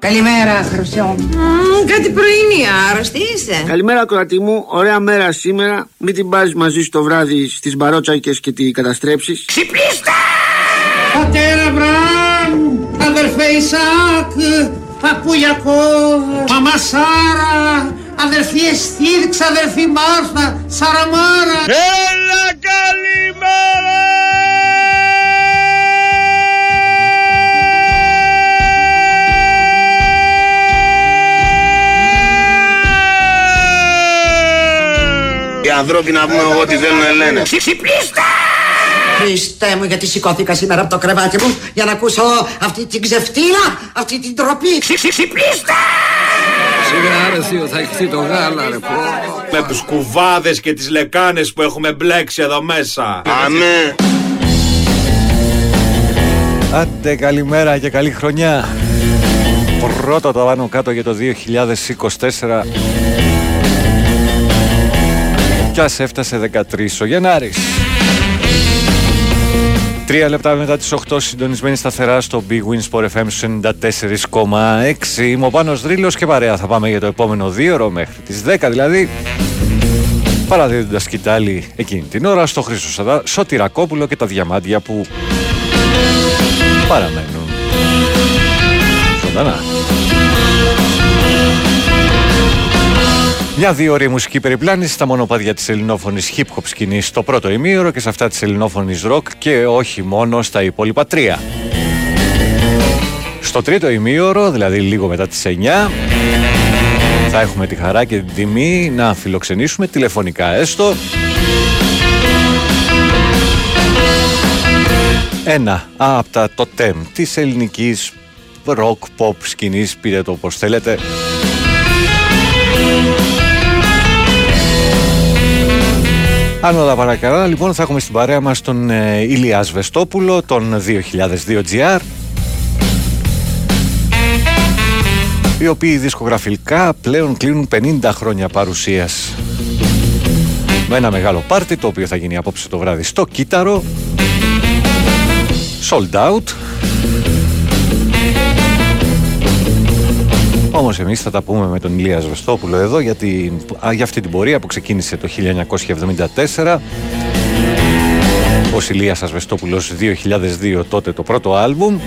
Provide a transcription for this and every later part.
Καλημέρα, Χρυσό. κάτι πρωινή, άρρωστη είσαι. Καλημέρα, κορατή μου. Ωραία μέρα σήμερα. Μην την πάρει μαζί στο βράδυ στις μπαρότσακες και τη καταστρέψεις. Ξυπνήστε! Πατέρα Μπραμ, αδερφέ Ισάκ, παππού Ιακώβ, μαμά Σάρα, αδερφή Εστίδ, ξαδερφή Μάρθα, Σαραμάρα. Έλα καλημέρα! Ανθρώποι να πούμε ό,τι θέλουν να λένε. Ξυπνήστε! Χριστέ μου, γιατί σηκώθηκα σήμερα από το κρεβάτι μου για να ακούσω αυτή την ξεφτύλα, αυτή την τροπή. Ξυπνήστε! Σιγά ρε θείο, θα εκθεί το γάλα ρε πω. Με τους κουβάδες και τις λεκάνες που έχουμε μπλέξει εδώ μέσα. Αμέ. Άντε καλημέρα και καλή χρονιά Πρώτο το πάνω κάτω για το 2024 Κι ας έφτασε 13 ο Γενάρης. Τρία λεπτά μετά τις 8 συντονισμένοι σταθερά στο Big Win Sport FM 94,6 Είμαι ο Πάνος Δρύλος και παρέα θα πάμε για το επόμενο δύο ώρο μέχρι τις 10 δηλαδή παραδίδοντας κοιτάλη εκείνη την ώρα στο Χρήστος Σωτηρακόπουλο και τα διαμάντια που παραμένουν ζωντανά. Μια δύο ώρη μουσική περιπλάνηση στα μονοπάτια της ελληνόφωνης hip hop σκηνής στο πρώτο ημίωρο και σε αυτά της ελληνόφωνης rock και όχι μόνο στα υπόλοιπα τρία. Στο τρίτο ημίωρο, δηλαδή λίγο μετά τις 9, θα έχουμε τη χαρά και την τιμή να φιλοξενήσουμε τηλεφωνικά έστω ένα από τα τοτέμ της ελληνικής rock pop σκηνής, πείτε το όπως θέλετε. Αν όλα παρακαλά, λοιπόν, θα έχουμε στην παρέα μας τον ε, Ηλία Σβεστόπουλο, τον 2002 GR, οι οποίοι δισκογραφικά πλέον κλείνουν 50 χρόνια παρουσίας. Με ένα μεγάλο πάρτι, το οποίο θα γίνει απόψε το βράδυ στο Κύτταρο, sold out. Όμως εμείς θα τα πούμε με τον Ηλίας Σβεστόπουλο εδώ για, την, για αυτή την πορεία που ξεκίνησε το 1974 ο Ηλίας Ασβεστόπουλος 2002 τότε το πρώτο άλμπουμ.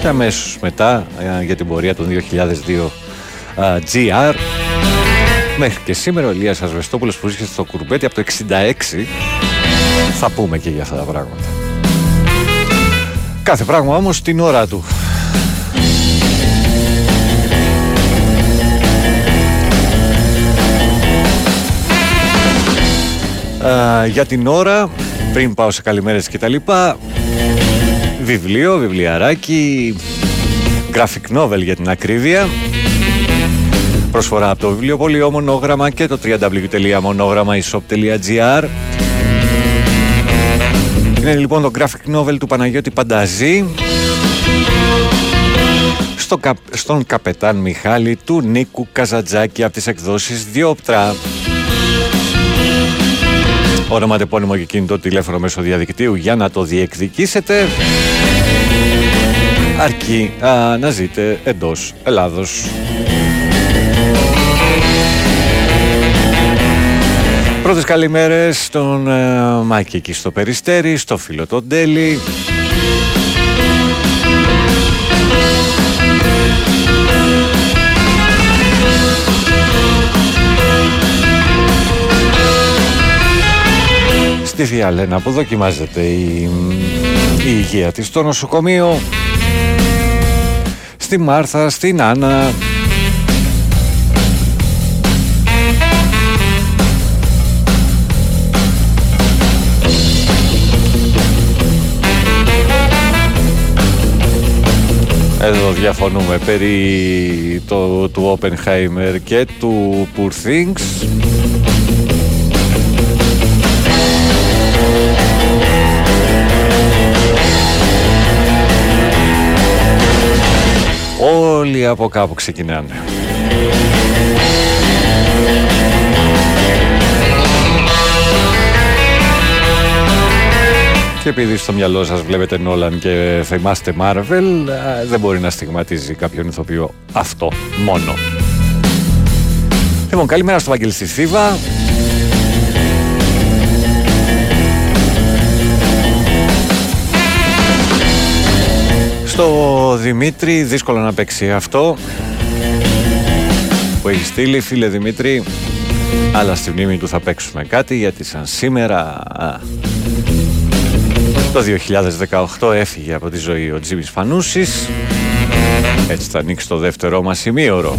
Και αμέσως μετά για την πορεία των 2002 GR μέχρι και σήμερα ο Ηλίας Ασβεστόπουλος που βρίσκεται στο κουρμπέτι από το 66 θα πούμε και για αυτά τα πράγματα. Κάθε πράγμα όμως την ώρα του. Για την ώρα, πριν πάω σε καλημέρες και τα λοιπά, βιβλίο, βιβλιαράκι, graphic novel για την ακρίβεια, προσφορά από το βιβλίο Μονόγραμμα και το www.monogrammaishop.gr είναι λοιπόν το graphic novel του Παναγιώτη Πανταζή. Στο, στον καπετάν Μιχάλη του Νίκου Καζατζάκη από τις εκδόσεις Διόπτρα. Όνομα τεπώνυμο και κινητό τηλέφωνο μέσω διαδικτύου για να το διεκδικήσετε. Αρκεί α, να ζείτε εντός Ελλάδος. Πρώτες καλημέρες στον ε, Μάκη εκεί στο Περιστέρι, στο φίλο τον Τέλη. Στη Θεία Λένα που δοκιμάζεται η, η υγεία της στο νοσοκομείο. Στη Μάρθα, στην Άννα, Εδώ διαφωνούμε περί το, του Oppenheimer και του Poor Things. Όλοι από κάπου ξεκινάνε. Και επειδή στο μυαλό σας βλέπετε Νόλαν και θυμάστε Marvel, α, δεν μπορεί να στιγματίζει κάποιον ηθοποιό αυτό μόνο. Λοιπόν, καλημέρα στο Βαγγέλη στη Θήβα. Στο Δημήτρη, δύσκολο να παίξει αυτό που έχει στείλει, φίλε Δημήτρη. Αλλά στη μνήμη του θα παίξουμε κάτι γιατί σαν σήμερα α, το 2018 έφυγε από τη ζωή ο Τζίμις Φανούσης. Έτσι θα ανοίξει το δεύτερό μας ημίωρο.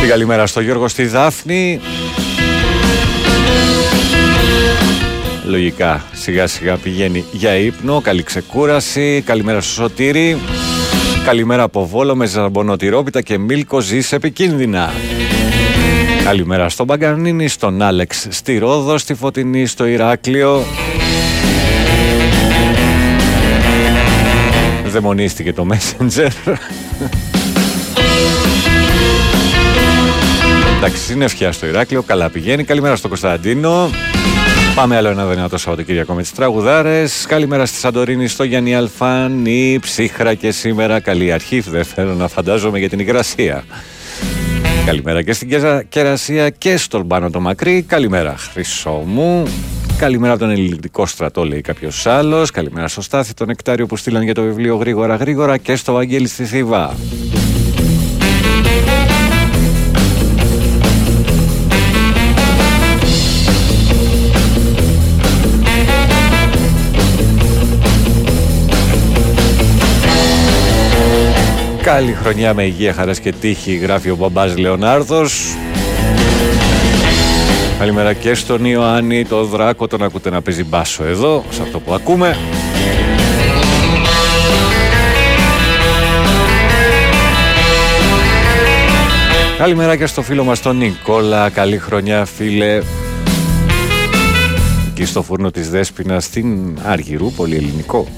Την καλημέρα στο Γιώργο στη Δάφνη Λογικά. Σιγά σιγά πηγαίνει για ύπνο Καλή ξεκούραση Καλημέρα στο Σωτήρι. Καλημέρα από Βόλο με ζαμπονοτυρόπιτα και μίλκο ζεις επικίνδυνα. Καλημέρα στον Μπαγκανίνη, στον Άλεξ στη Ρόδο, στη Φωτεινή, στο Ηράκλειο. Δαιμονίστηκε το Messenger. Εντάξει, είναι ευχιά στο Ηράκλειο, καλά πηγαίνει. Καλημέρα στον Κωνσταντίνο. Πάμε άλλο ένα δυνατό Σαββατοκύριακο με τις τραγουδάρες. Καλημέρα στη Σαντορίνη, στο Γιάννη Αλφάνη, ψύχρα και σήμερα. Καλή αρχή, δεν θέλω να φαντάζομαι για την υγρασία. Καλημέρα και στην Κερασία και στον Πάνο το Μακρύ. Καλημέρα, Χρυσό μου. Καλημέρα από τον ελληνικό στρατό, λέει κάποιος άλλος. Καλημέρα στο Στάθη, τον Εκτάριο που στείλαν για το βιβλίο γρήγορα γρήγορα και στο Βαγγέλη στη Θήβα. Καλή χρονιά με υγεία, χαράς και τύχη, γράφει ο μπαμπάς Λεωνάρδος. Καλημέρα και στον Ιωάννη, το Δράκο, τον ακούτε να παίζει μπάσο εδώ, σε αυτό που ακούμε. Καλημέρα και στο φίλο μας τον Νικόλα, καλή χρονιά φίλε. Και στο φούρνο της Δέσποινας στην Άργυρου, πολύ ελληνικό.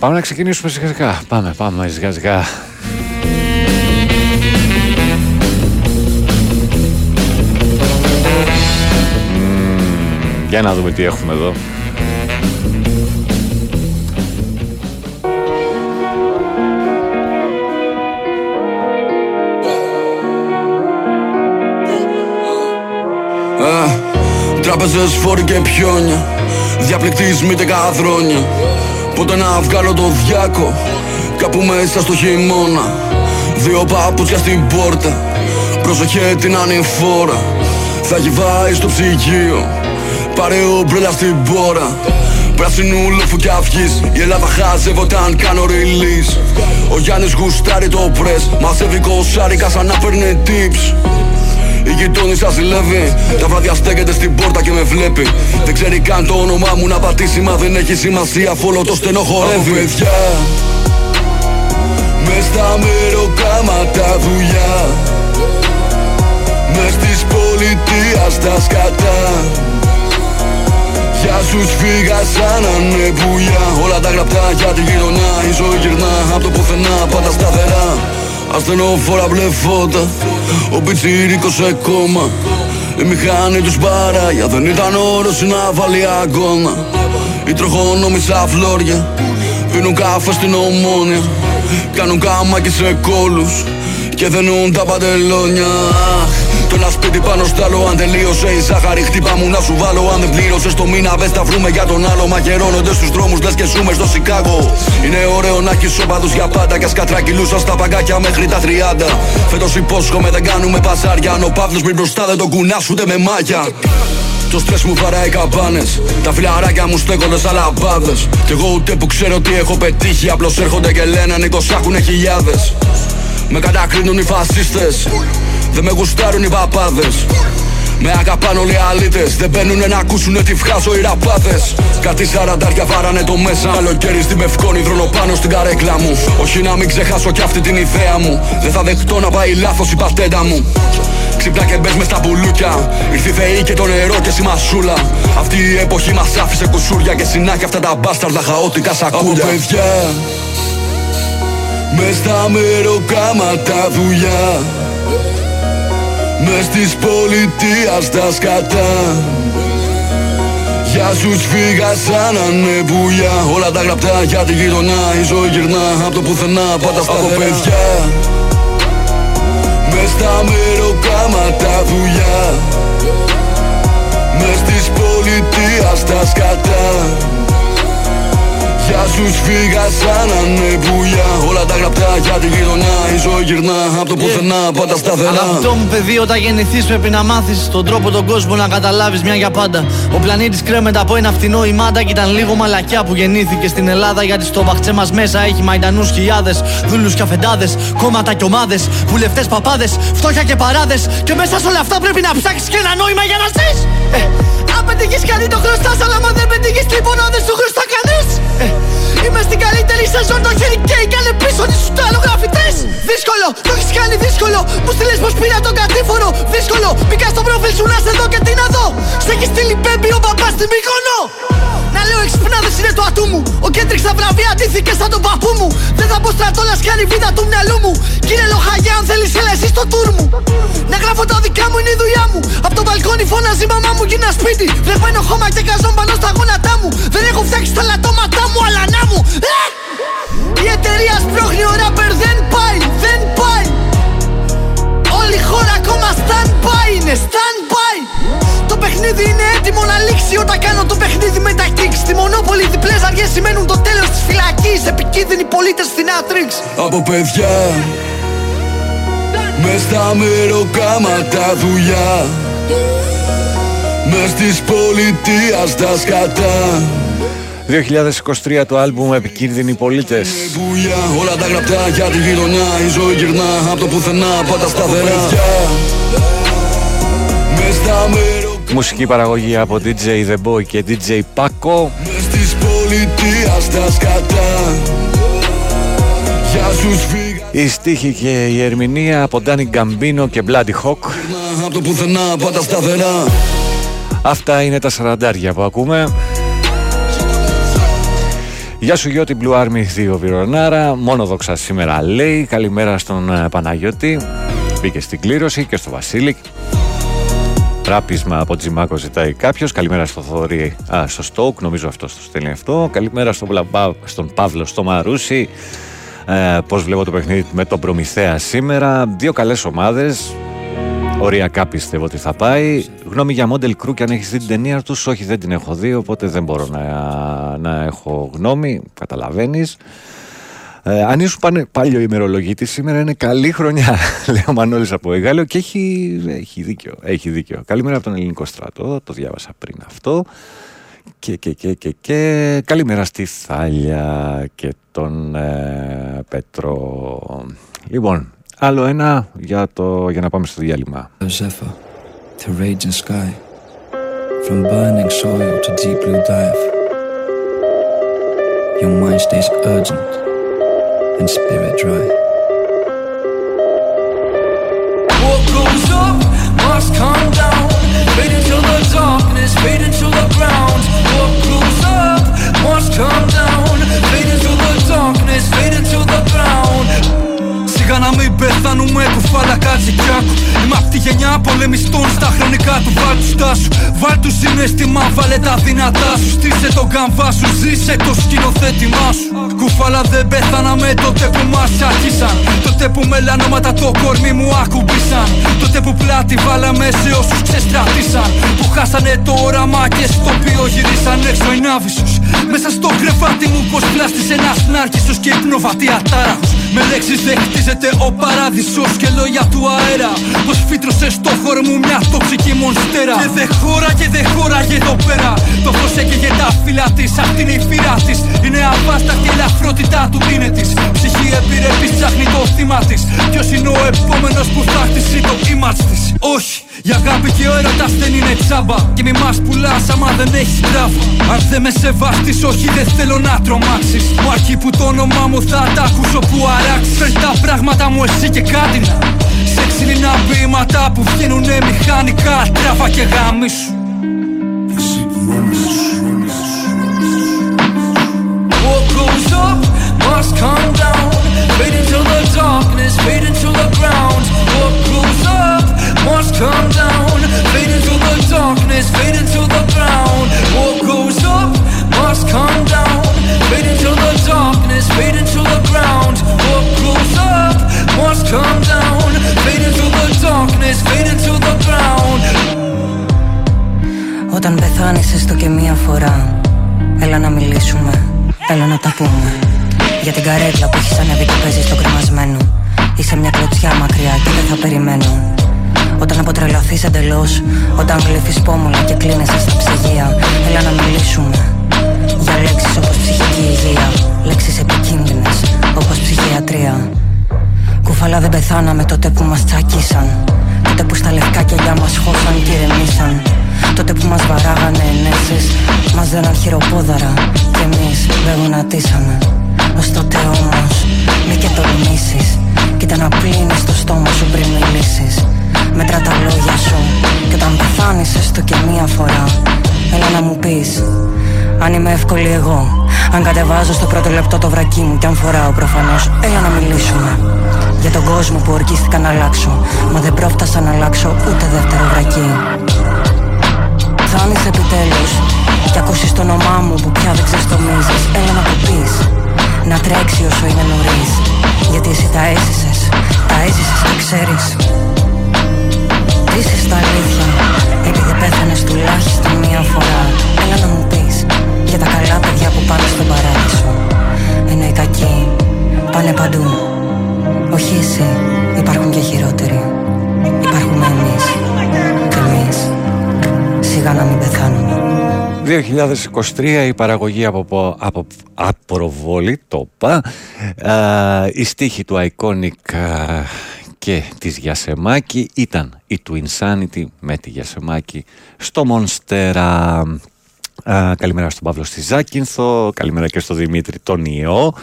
Πάμε να ξεκινήσουμε σιγά σιγά. Πάμε, πάμε σιγά σιγά. για να δούμε τι έχουμε εδώ. Τράπεζες, φόροι και πιόνια Διαπληκτισμοί δεκαδρόνια Πότε να βγάλω το διάκο Κάπου μέσα στο χειμώνα. Δύο παπούτσια στην πόρτα Πρόσεχε την ανηφόρα. Θα γυβάει στο ψυγείο Πάρε ομπρέλα στην πόρα. Πράσινου λόφου κι αυγής Η Ελλάδα χάζευε όταν κάνω release. Ο Γιάννης γουστάρει το πρες Μαζεύει κοσάρικα σαν να παίρνει tips η γειτόνισσα ζηλεύει. Τα βράδια στέκεται στην πόρτα και με βλέπει. Δεν ξέρει καν το όνομά μου να πατήσει Μα δεν έχει σημασία φόλο το στενό χορεύει. Παιδιά. Μες στα μεροκάματα δουλειά. Μες της πολιτείας τα σκατά. Για σου φύγα σαν ανεπουλιά Όλα τα γραπτά για τη γειτονιά Η ζωή γυρνά από το πουθενά πάντα σταθερά. Ασθενοφόρα μπλε φώτα Ο πιτσιρίκος σε κόμμα Η μηχανή τους παράγια. Δεν ήταν όρος να βάλει αγώνα Οι τροχόνομοι σαν φλόρια Πίνουν καφέ στην ομόνια Κάνουν κάμακι σε κόλους Και δενούν τα παντελόνια. Το ένα σπίτι πάνω στ' άλλο, αν τελείωσε η ζάχαρη, χτύπα μου να σου βάλω. Αν δεν πλήρωσες το μήνα, δεν τα βρούμε για τον άλλο. Μαγερώνονται στους δρόμους, λες και ζούμε στο Σικάγο. Είναι ωραίο να έχεις όπαδου για πάντα. Κι ας κατρακυλούσαν στα παγκάκια μέχρι τα 30. Φέτος υπόσχομαι δεν κάνουμε παζάρια. Αν ο Παύλος μην μπροστά δεν τον κουνάσουτε με μάγια. Το στρες μου βαράει καμπάνες. Τα φιλαράκια μου στέκονται σαν λαμπάδες. Κι εγώ ούτε που ξέρω τι έχω πετύχει. Απλώς έρχονται και λένε αν έχουν χιλιάδες. Με κατακρίνουν οι φασίστες δεν με γουστάρουν οι παπάδες. Με αγαπάνε όλοι οι αλήτες. Δεν μπαίνουνε να ακούσουνε τι βγάζω οι ραπάδες. Κάτι σαραντάρια βάρανε το μέσα. Καλοκαίρι στη μευκόνη δρόνο πάνω στην καρέκλα μου. Όχι να μην ξεχάσω κι αυτή την ιδέα μου. Δεν θα δεχτώ να πάει λάθος η πατέντα μου. Ξυπνά και μπες μες στα πουλούκια Ήρθε η θεή και το νερό και σημασούλα Αυτή η εποχή μας άφησε κουσούρια Και συνάχια αυτά τα μπάσταρδα χαότικα σακούλια. Από παιδιά Μες στα μεροκάματα δουλειά Μες της πολιτείας τα σκατά. Για σου σφίγα σαν ανεβουλιά. Όλα τα γραπτά για τη γειτονιά Η ζωή γυρνά από το πουθενά πάντα σταθερά Από παιδιά. Μες στα μεροκάματα δουλειά. Μες της πολιτείας τα σκατά για σου φύγα σαν ανεβουλιά Όλα τα γραπτά για τη γειτονιά Η ζωή γυρνά από το πουθενά πάντα σταθερά. Αυτό μου παιδί όταν γεννηθείς πρέπει να μάθεις Τον τρόπο τον κόσμο να καταλάβεις μια για πάντα. Ο πλανήτης κρέμεται από ένα φτηνό ημάντα Κι ήταν λίγο μαλακιά που γεννήθηκε στην Ελλάδα Γιατί στο μπαχτσέ μας μέσα έχει μαϊντανούς χιλιάδες Δούλους και αφεντάδες, κόμματα και ομάδες Βουλευτές παπάδες, φτώχεια και παράδες. Και μέσα σε όλα αυτά πρέπει να ψάξεις και ένα νόημα για να ζεις. Ε, Αν πετύχεις κάτι το χρωστάς Αλλά αν δεν πετύχεις λοιπόν δεν σου χρωστά κανείς Eh. Είμαι στην καλύτερη σεζόν το χέρι και κάνε πίσω τι σου αλλογραφητές Δύσκολο, το έχεις κάνει δύσκολο Μου στείλες πως πήρα τον κατήφορο. Δύσκολο, μπήκα στο προφίλ σου να σε δω και τι να δω. Σε έχει στείλει μπέμπι ο παπάς στην Μύκονο να λέω εξυπνάδες είναι το ατού μου Ο Κέντριξ στα βραβεία αντίθηκες σαν τον παππού μου Δεν θα πω στρατόλας κάνει βίδα του μυαλού μου. Κύριε Λοχαγιά αν θέλεις έλα εσύ στο τουρ μου. Να γράφω τα δικά μου είναι η δουλειά μου. Απ' το μπαλκόνι φώναζε η μαμά μου γίνα σπίτι. Βρεγμένο χώμα και καζόν πάνω στα γόνατά μου. Δεν έχω φτιάξει τα λατώματά μου αλλά να μου ε! Η εταιρεία σπρώχνει ο ράπερ δεν πάει, δεν πάει. Όλη η χώρα ακόμα stand by είναι stand by Το παιχνίδι είναι έτοιμο να λήξει. Όταν κάνω το παιχνίδι με τα kicks Στη μονόπολη διπλές αργές σημαίνουν το τέλος της φυλακής. Επικίνδυνοι πολίτες στην Άτριξ Από παιδιά Μες στα μεροκάματα δουλειά. Μες της πολιτείας τα σκατά 2023 το άλμπουμ Επικίνδυνοι Πολίτες Βουλιά, Όλα τα γραπτά για τη γειτονιά. Η ζωή γυρνά από το πουθενά πάντα σταθερά. Μες στα μεροκάματα Μουσική παραγωγή από DJ The Boy και DJ Paco. Μες της πολιτείας τα σκατά. Για σου σφίγα Η στίχη και η ερμηνεία από Danny Gambino και Bloody Hawk. Από το πουθενά πάντα σταθερά. Αυτά είναι τα σαραντάρια που ακούμε Γεια σου Γιώτη Blue Army 2 Βιρονάρα Μόνο δόξα σήμερα λέει Καλημέρα στον ε, Παναγιώτη Μπήκε στην κλήρωση και στο Βασίλη Τράπισμα από Τζιμάκο ζητάει κάποιος. Καλημέρα στο Θοδωρή, α, στο Στόκ, νομίζω αυτό το στέλνει αυτό. Καλημέρα στον, Πλαμπά, στον Παύλο, στο Μαρούσι. Ε, Πώς βλέπω το παιχνίδι με τον Προμηθέα σήμερα. Δύο καλές ομάδες. Οριακά πιστεύω ότι θα πάει. Γνώμη για Model Crew και αν έχεις δει την ταινία τους, όχι δεν την έχω δει, οπότε δεν μπορώ να, να έχω γνώμη. Καταλαβαίνεις. Ε, αν ήσουν πάνε, πάλι ημερολογίτης, σήμερα είναι καλή χρονιά, λέει ο Μανώλης από Εγάλιο και έχει, έχει, δίκιο, έχει δίκιο. Καλημέρα από τον Ελληνικό στρατό, το διάβασα πριν αυτό. Και, και, και, και, και καλημέρα στη Θάλια και τον ε, Πέτρο. Λοιπόν, άλλο ένα για, το, για να πάμε στο διάλειμμα. Zephyr to raging sky, from burning soil to deep blue dive. Your mind stays urgent and spirit dry. Πεθάνουμε κουφάλα κάτσε κι άκου. Είμαι απ' τη γενιά πολεμιστών στα χρονικά του Βάλ του στάσου, βάλ τους συναίσθημα Βάλε τα δυνατά σου, στήσε τον καμβά σου Ζήσε το σκηνοθέτημά σου. Κουφάλα δεν πεθάναμε τότε που μας αρχίσαν Τότε που μελανόματα το κορμί μου ακουμπήσαν. Τότε που πλάτη βάλαμε σε όσους ξεστρατήσαν. Που χάσανε το όραμα και στο οποίο γυρίσαν έξω οι ναύισους Μέσα στο κρεβάτι μου πως πλάστησε ένας νάρκισσος και υπνοβατή ατάραχος Με λέξεις δεν χτίζεται ο παράδεισος και λόγια του αέρα Πως φύτρωσε στο χώρο μου μια τοξική μονστέρα. Και δεν χώραγε, δεν χώραγε εδώ πέρα. Το φως έκαιγε τα φύλλα της, αυτή είναι η φύρα της. Είναι αβάσταχτη η ελαφρότητά του είναι της. Ψυχή επιρρεπής ψάχνει το θύμα της. Ποιος είναι ο επόμενος που θα χτίσει το image της; Όχι, η αγάπη και ο έρωτας δεν είναι τσάμπα Και μη μας πουλάς άμα δεν έχεις γράφα Αν δεν με σεβαστείς όχι δεν θέλω να τρομάξεις. Μου αρκεί που το όνομά μου θα τα ακούσω που αράξεις. Φέρ τα πράγματα μου εσύ και κάτι να. Σε ξύλινα ποίηματα που βγαίνουνε μηχανικά Τράβα και γάμισου What goes up must come down. Fade into darkness, fade into the ground. Come down. Fade into the darkness, fade into the ground. What goes up must come down. Fade into the darkness, fade into the ground. What goes up must come down. Fade into the darkness, fade into the ground. Όταν πεθάνεις έστω και μία φορά Έλα να μιλήσουμε, έλα να τα πούμε Για την καρέκλα που έχεις ανέβει και παίζεις στο κρεμασμένο Είσαι μια κλωτσιά μακριά και δεν θα περιμένω Όταν αποτρελαθείς εντελώς Όταν γλύφεις πόμουλα και κλείνεσαι στα ψυγεία Έλα να μιλήσουμε Για λέξεις όπως ψυχική υγεία Λέξεις επικίνδυνες όπως ψυχιατρία. Κουφαλά δεν πεθάναμε τότε που μας τσακίσαν Τότε που στα λευκά κελιά μας χώσαν και ηρεμήσαν Τότε που μας βαράγανε ενέσεις Μας δέναν χειροπόδαρα Κι εμείς δεν γονατίσαμε. Ως τότε όμως μη και τολμήσεις Κοίτα να πλύνεις το στόμα σου πριν μιλήσεις Μέτρα τα λόγια σου. Και όταν πεθάνεις έστω και μία φορά Έλα να μου πεις αν είμαι εύκολη εγώ Αν κατεβάζω στο πρώτο λεπτό το βρακί μου Κι αν φοράω προφανώς Έλα να μιλήσουμε. Για τον κόσμο που ορκίστηκα να αλλάξω Μα δεν πρόφτασα να αλλάξω ούτε δεύτερο βρακί. Φτάνεις επιτέλους Κι ακούσεις το όνομά μου που πια δεν ξεστομίζεις Έλα να το πεις Να τρέξει όσο είναι νωρίς. Γιατί εσύ τα έζησες Τα έζησες και ξέρεις Ζήσεις τα αλήθεια Επειδή πέθανες τουλάχιστον μία φορά. Έλα να μου πεις Για τα καλά παιδιά που πάνε στον παράδεισο. Ενώ οι κακοί πάνε παντού. Όχι εσύ Υπάρχουν και χειρότεροι. Υπάρχουμε εμείς Και εμείς. Σιγά να μην πεθάνουμε. 2023 η παραγωγή από, από απροβόλη, το πα, η στίχη του Iconic α, και της Γιασεμάκη ήταν η του Insanity με τη Γιασεμάκη στο Μονστέρα. Α, καλημέρα στον Παύλο στη Ζάκυνθο, καλημέρα και στον Δημήτρη τον Ιώ.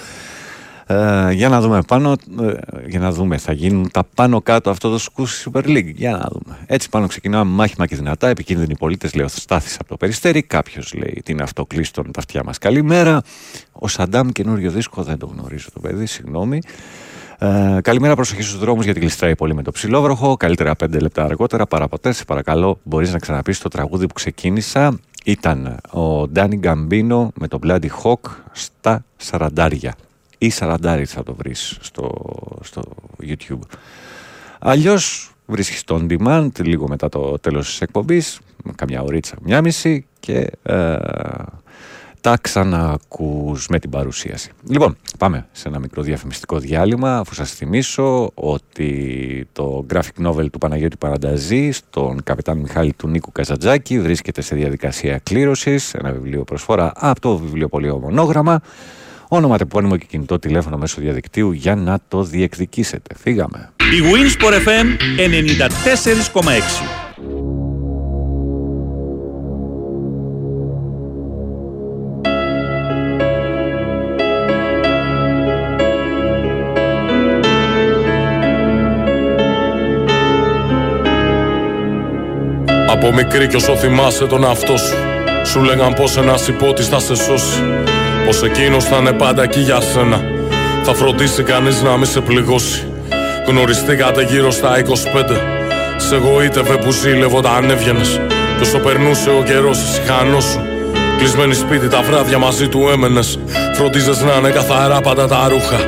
Ε, για να δούμε πάνω, ε, για να δούμε, θα γίνουν τα πάνω κάτω αυτό το σκούσι Super League. Για να δούμε. Έτσι πάνω ξεκινάμε μάχημα και δυνατά. Επικίνδυνοι πολίτες, λέει ο Στάθη από το περιστέρι. Κάποιος λέει τι είναι αυτό, κλείστον τα αυτιά μας. Καλημέρα. Ο Σαντάμ καινούριο δίσκο, δεν το γνωρίζω το παιδί, συγγνώμη. Ε, καλημέρα, προσοχή στους δρόμους γιατί γλιστράει πολύ με το ψηλόβροχο. Καλύτερα 5 λεπτά αργότερα, παρά ποτέ. Σε παρακαλώ, μπορείς να ξαναπείς το τραγούδι που ξεκίνησα. Ήταν ο Ντάνι Γκαμπίνο με το Bloody Hawk στα σαραντάρια ή σαραντάρι θα το βρεις στο, στο YouTube. Αλλιώς βρίσκεις το on demand λίγο μετά το τέλος της εκπομπής, καμιά ωρίτσα, μια μισή και ε, τα ξανακούς με την παρουσίαση. Λοιπόν, πάμε σε ένα μικρό διαφημιστικό διάλειμμα αφού σας θυμίσω ότι το graphic novel του Παναγιώτη Παρανταζή στον καπετάν Μιχάλη του Νίκου Καζατζάκη βρίσκεται σε διαδικασία κλήρωσης, ένα βιβλίο προσφορά από το βιβλιοπωλείο Μονόγραμμα όνομα τεπώνυμο και κινητό τηλέφωνο μέσω διαδικτύου για να το διεκδικήσετε. Φύγαμε. Η Winsport FM 94,6 Από μικρή κι όσο θυμάσαι τον αυτό σου Σου λέγαν πως ένας υπότης θα σε σώσει Πως εκείνος θα είναι πάντα εκεί για σένα. Θα φροντίσει κανείς να μην σε πληγώσει. Γνωριστήκατε γύρω στα 25 Σε εγωίτευε που ζήλευε όταν έβγαινες Κι όσο περνούσε ο καιρός ησυχανό σου Κλεισμένοι σπίτι τα βράδια μαζί του έμενες. Φροντίζες να είναι καθαρά πάντα τα ρούχα.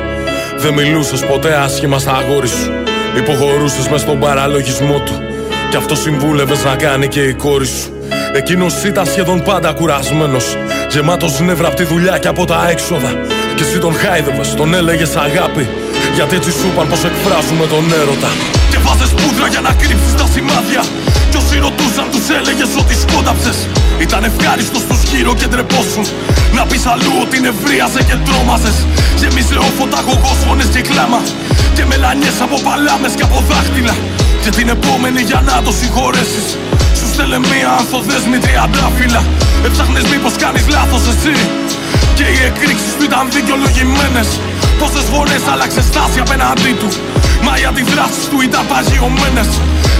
Δεν μιλούσες ποτέ άσχημα στα αγόρι σου. Υποχωρούσες μες στον παραλογισμό του Κι αυτό συμβούλευες να κάνει και η κόρη σου. Εκείνος ήταν σχεδόν πάντα κουρασμένος Γεμάτος νεύρα από τη δουλειά και από τα έξοδα. Και εσύ τον χάιδευες, τον έλεγες αγάπη. Γιατί έτσι σου είπαν πως εκφράζουμε τον έρωτα. Και βάζες πούδρα για να κρύψεις τα σημάδια. Κι όσοι ρωτούσαν τους έλεγες ότι σκόνταψες Ήταν ευχάριστος τους γύρω και ντρεπόσουν. Να πεις αλλού ότι νευρίαζε και τρόμαζες. Γεμίσε όφωτα γογός φωνές και κλάμα. Και μελανιές από παλάμες και από δάχτυλα Και την επόμενη για να το συγχωρέσεις. Σου στέλνε μία ανθοδέσμη τριαντάφυλλα Έψαχνες μήπως κάνεις λάθος εσύ. Και οι εκρήξεις του ήταν δικαιολογημένες. Πόσες φορές άλλαξες στάση απέναντί του. Μα οι αντιδράσεις του ήταν παγιωμένες.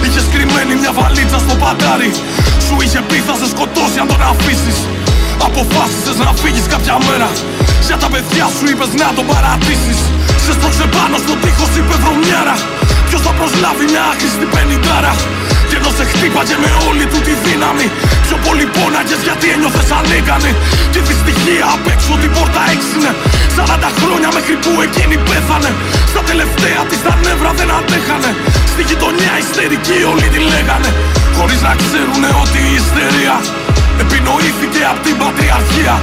Είχες κρυμμένη μια βαλίτσα στο παντάρι. Σου είχε πει θα σε σκοτώσει αν τον αφήσεις Αποφάσισες να φύγεις κάποια μέρα. Για τα παιδιά σου είπες να τον παρατήσεις. Σε Σε στρώξε πάνω στο τείχος είπε βρωμιάρα Ποιος θα προσλάβει μια άχρηστη πενιντάρα; Και ενώ σε χτύπαγε με όλη του τη δύναμη Πιο πολύ πόναγες γιατί ένιωθες ανίκανη. Και η δυστυχία απ' έξω την πόρτα έξινε. 40 χρόνια μέχρι που εκείνη πέθανε. Στα τελευταία της τα νεύρα δεν αντέχανε. Στη γειτονιά ιστερική όλοι τη λέγανε. Χωρίς να ξέρουνε ότι η ιστερία Επινοήθηκε από την πατριαρχία.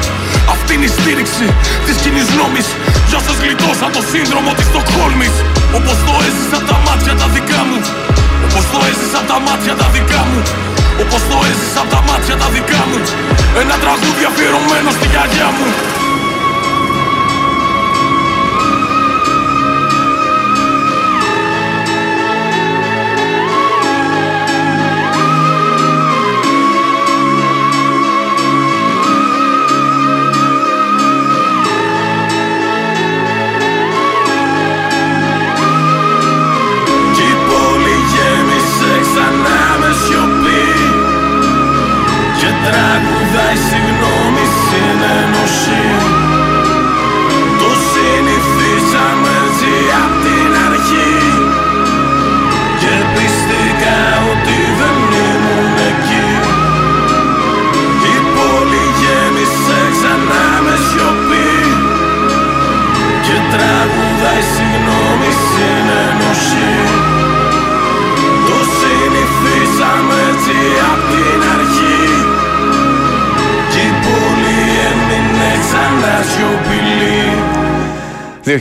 Αυτή είναι η στήριξη της κοινής νόμης. Για σας γλιτώσαν το σύνδρομο της Στοκχόλμης. Όπως το έζησα από τα μάτια τα δικά μου. Όπως το έζησα από τα μάτια τα δικά μου. Όπως το έζησα από τα μάτια τα δικά μου. Ένα τραγούδι αφιερωμένο στη γιαγιά μου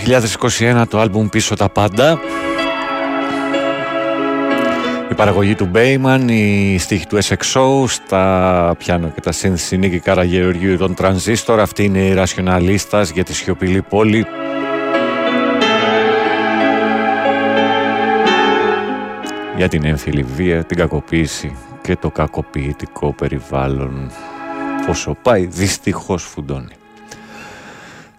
2021 το άλμπουμ πίσω τα πάντα η παραγωγή του Μπέιμαν, η στίχη του SXO στα πιάνο και τα σύνθεση Νίκη Καραγεωργίου των Τρανζίστορ. Αυτή είναι η Ρασιοναλίστας για τη σιωπηλή πόλη. Για την έμφυλη βία, την κακοποίηση και το κακοποιητικό περιβάλλον. Όσο πάει δυστυχώς φουντώνει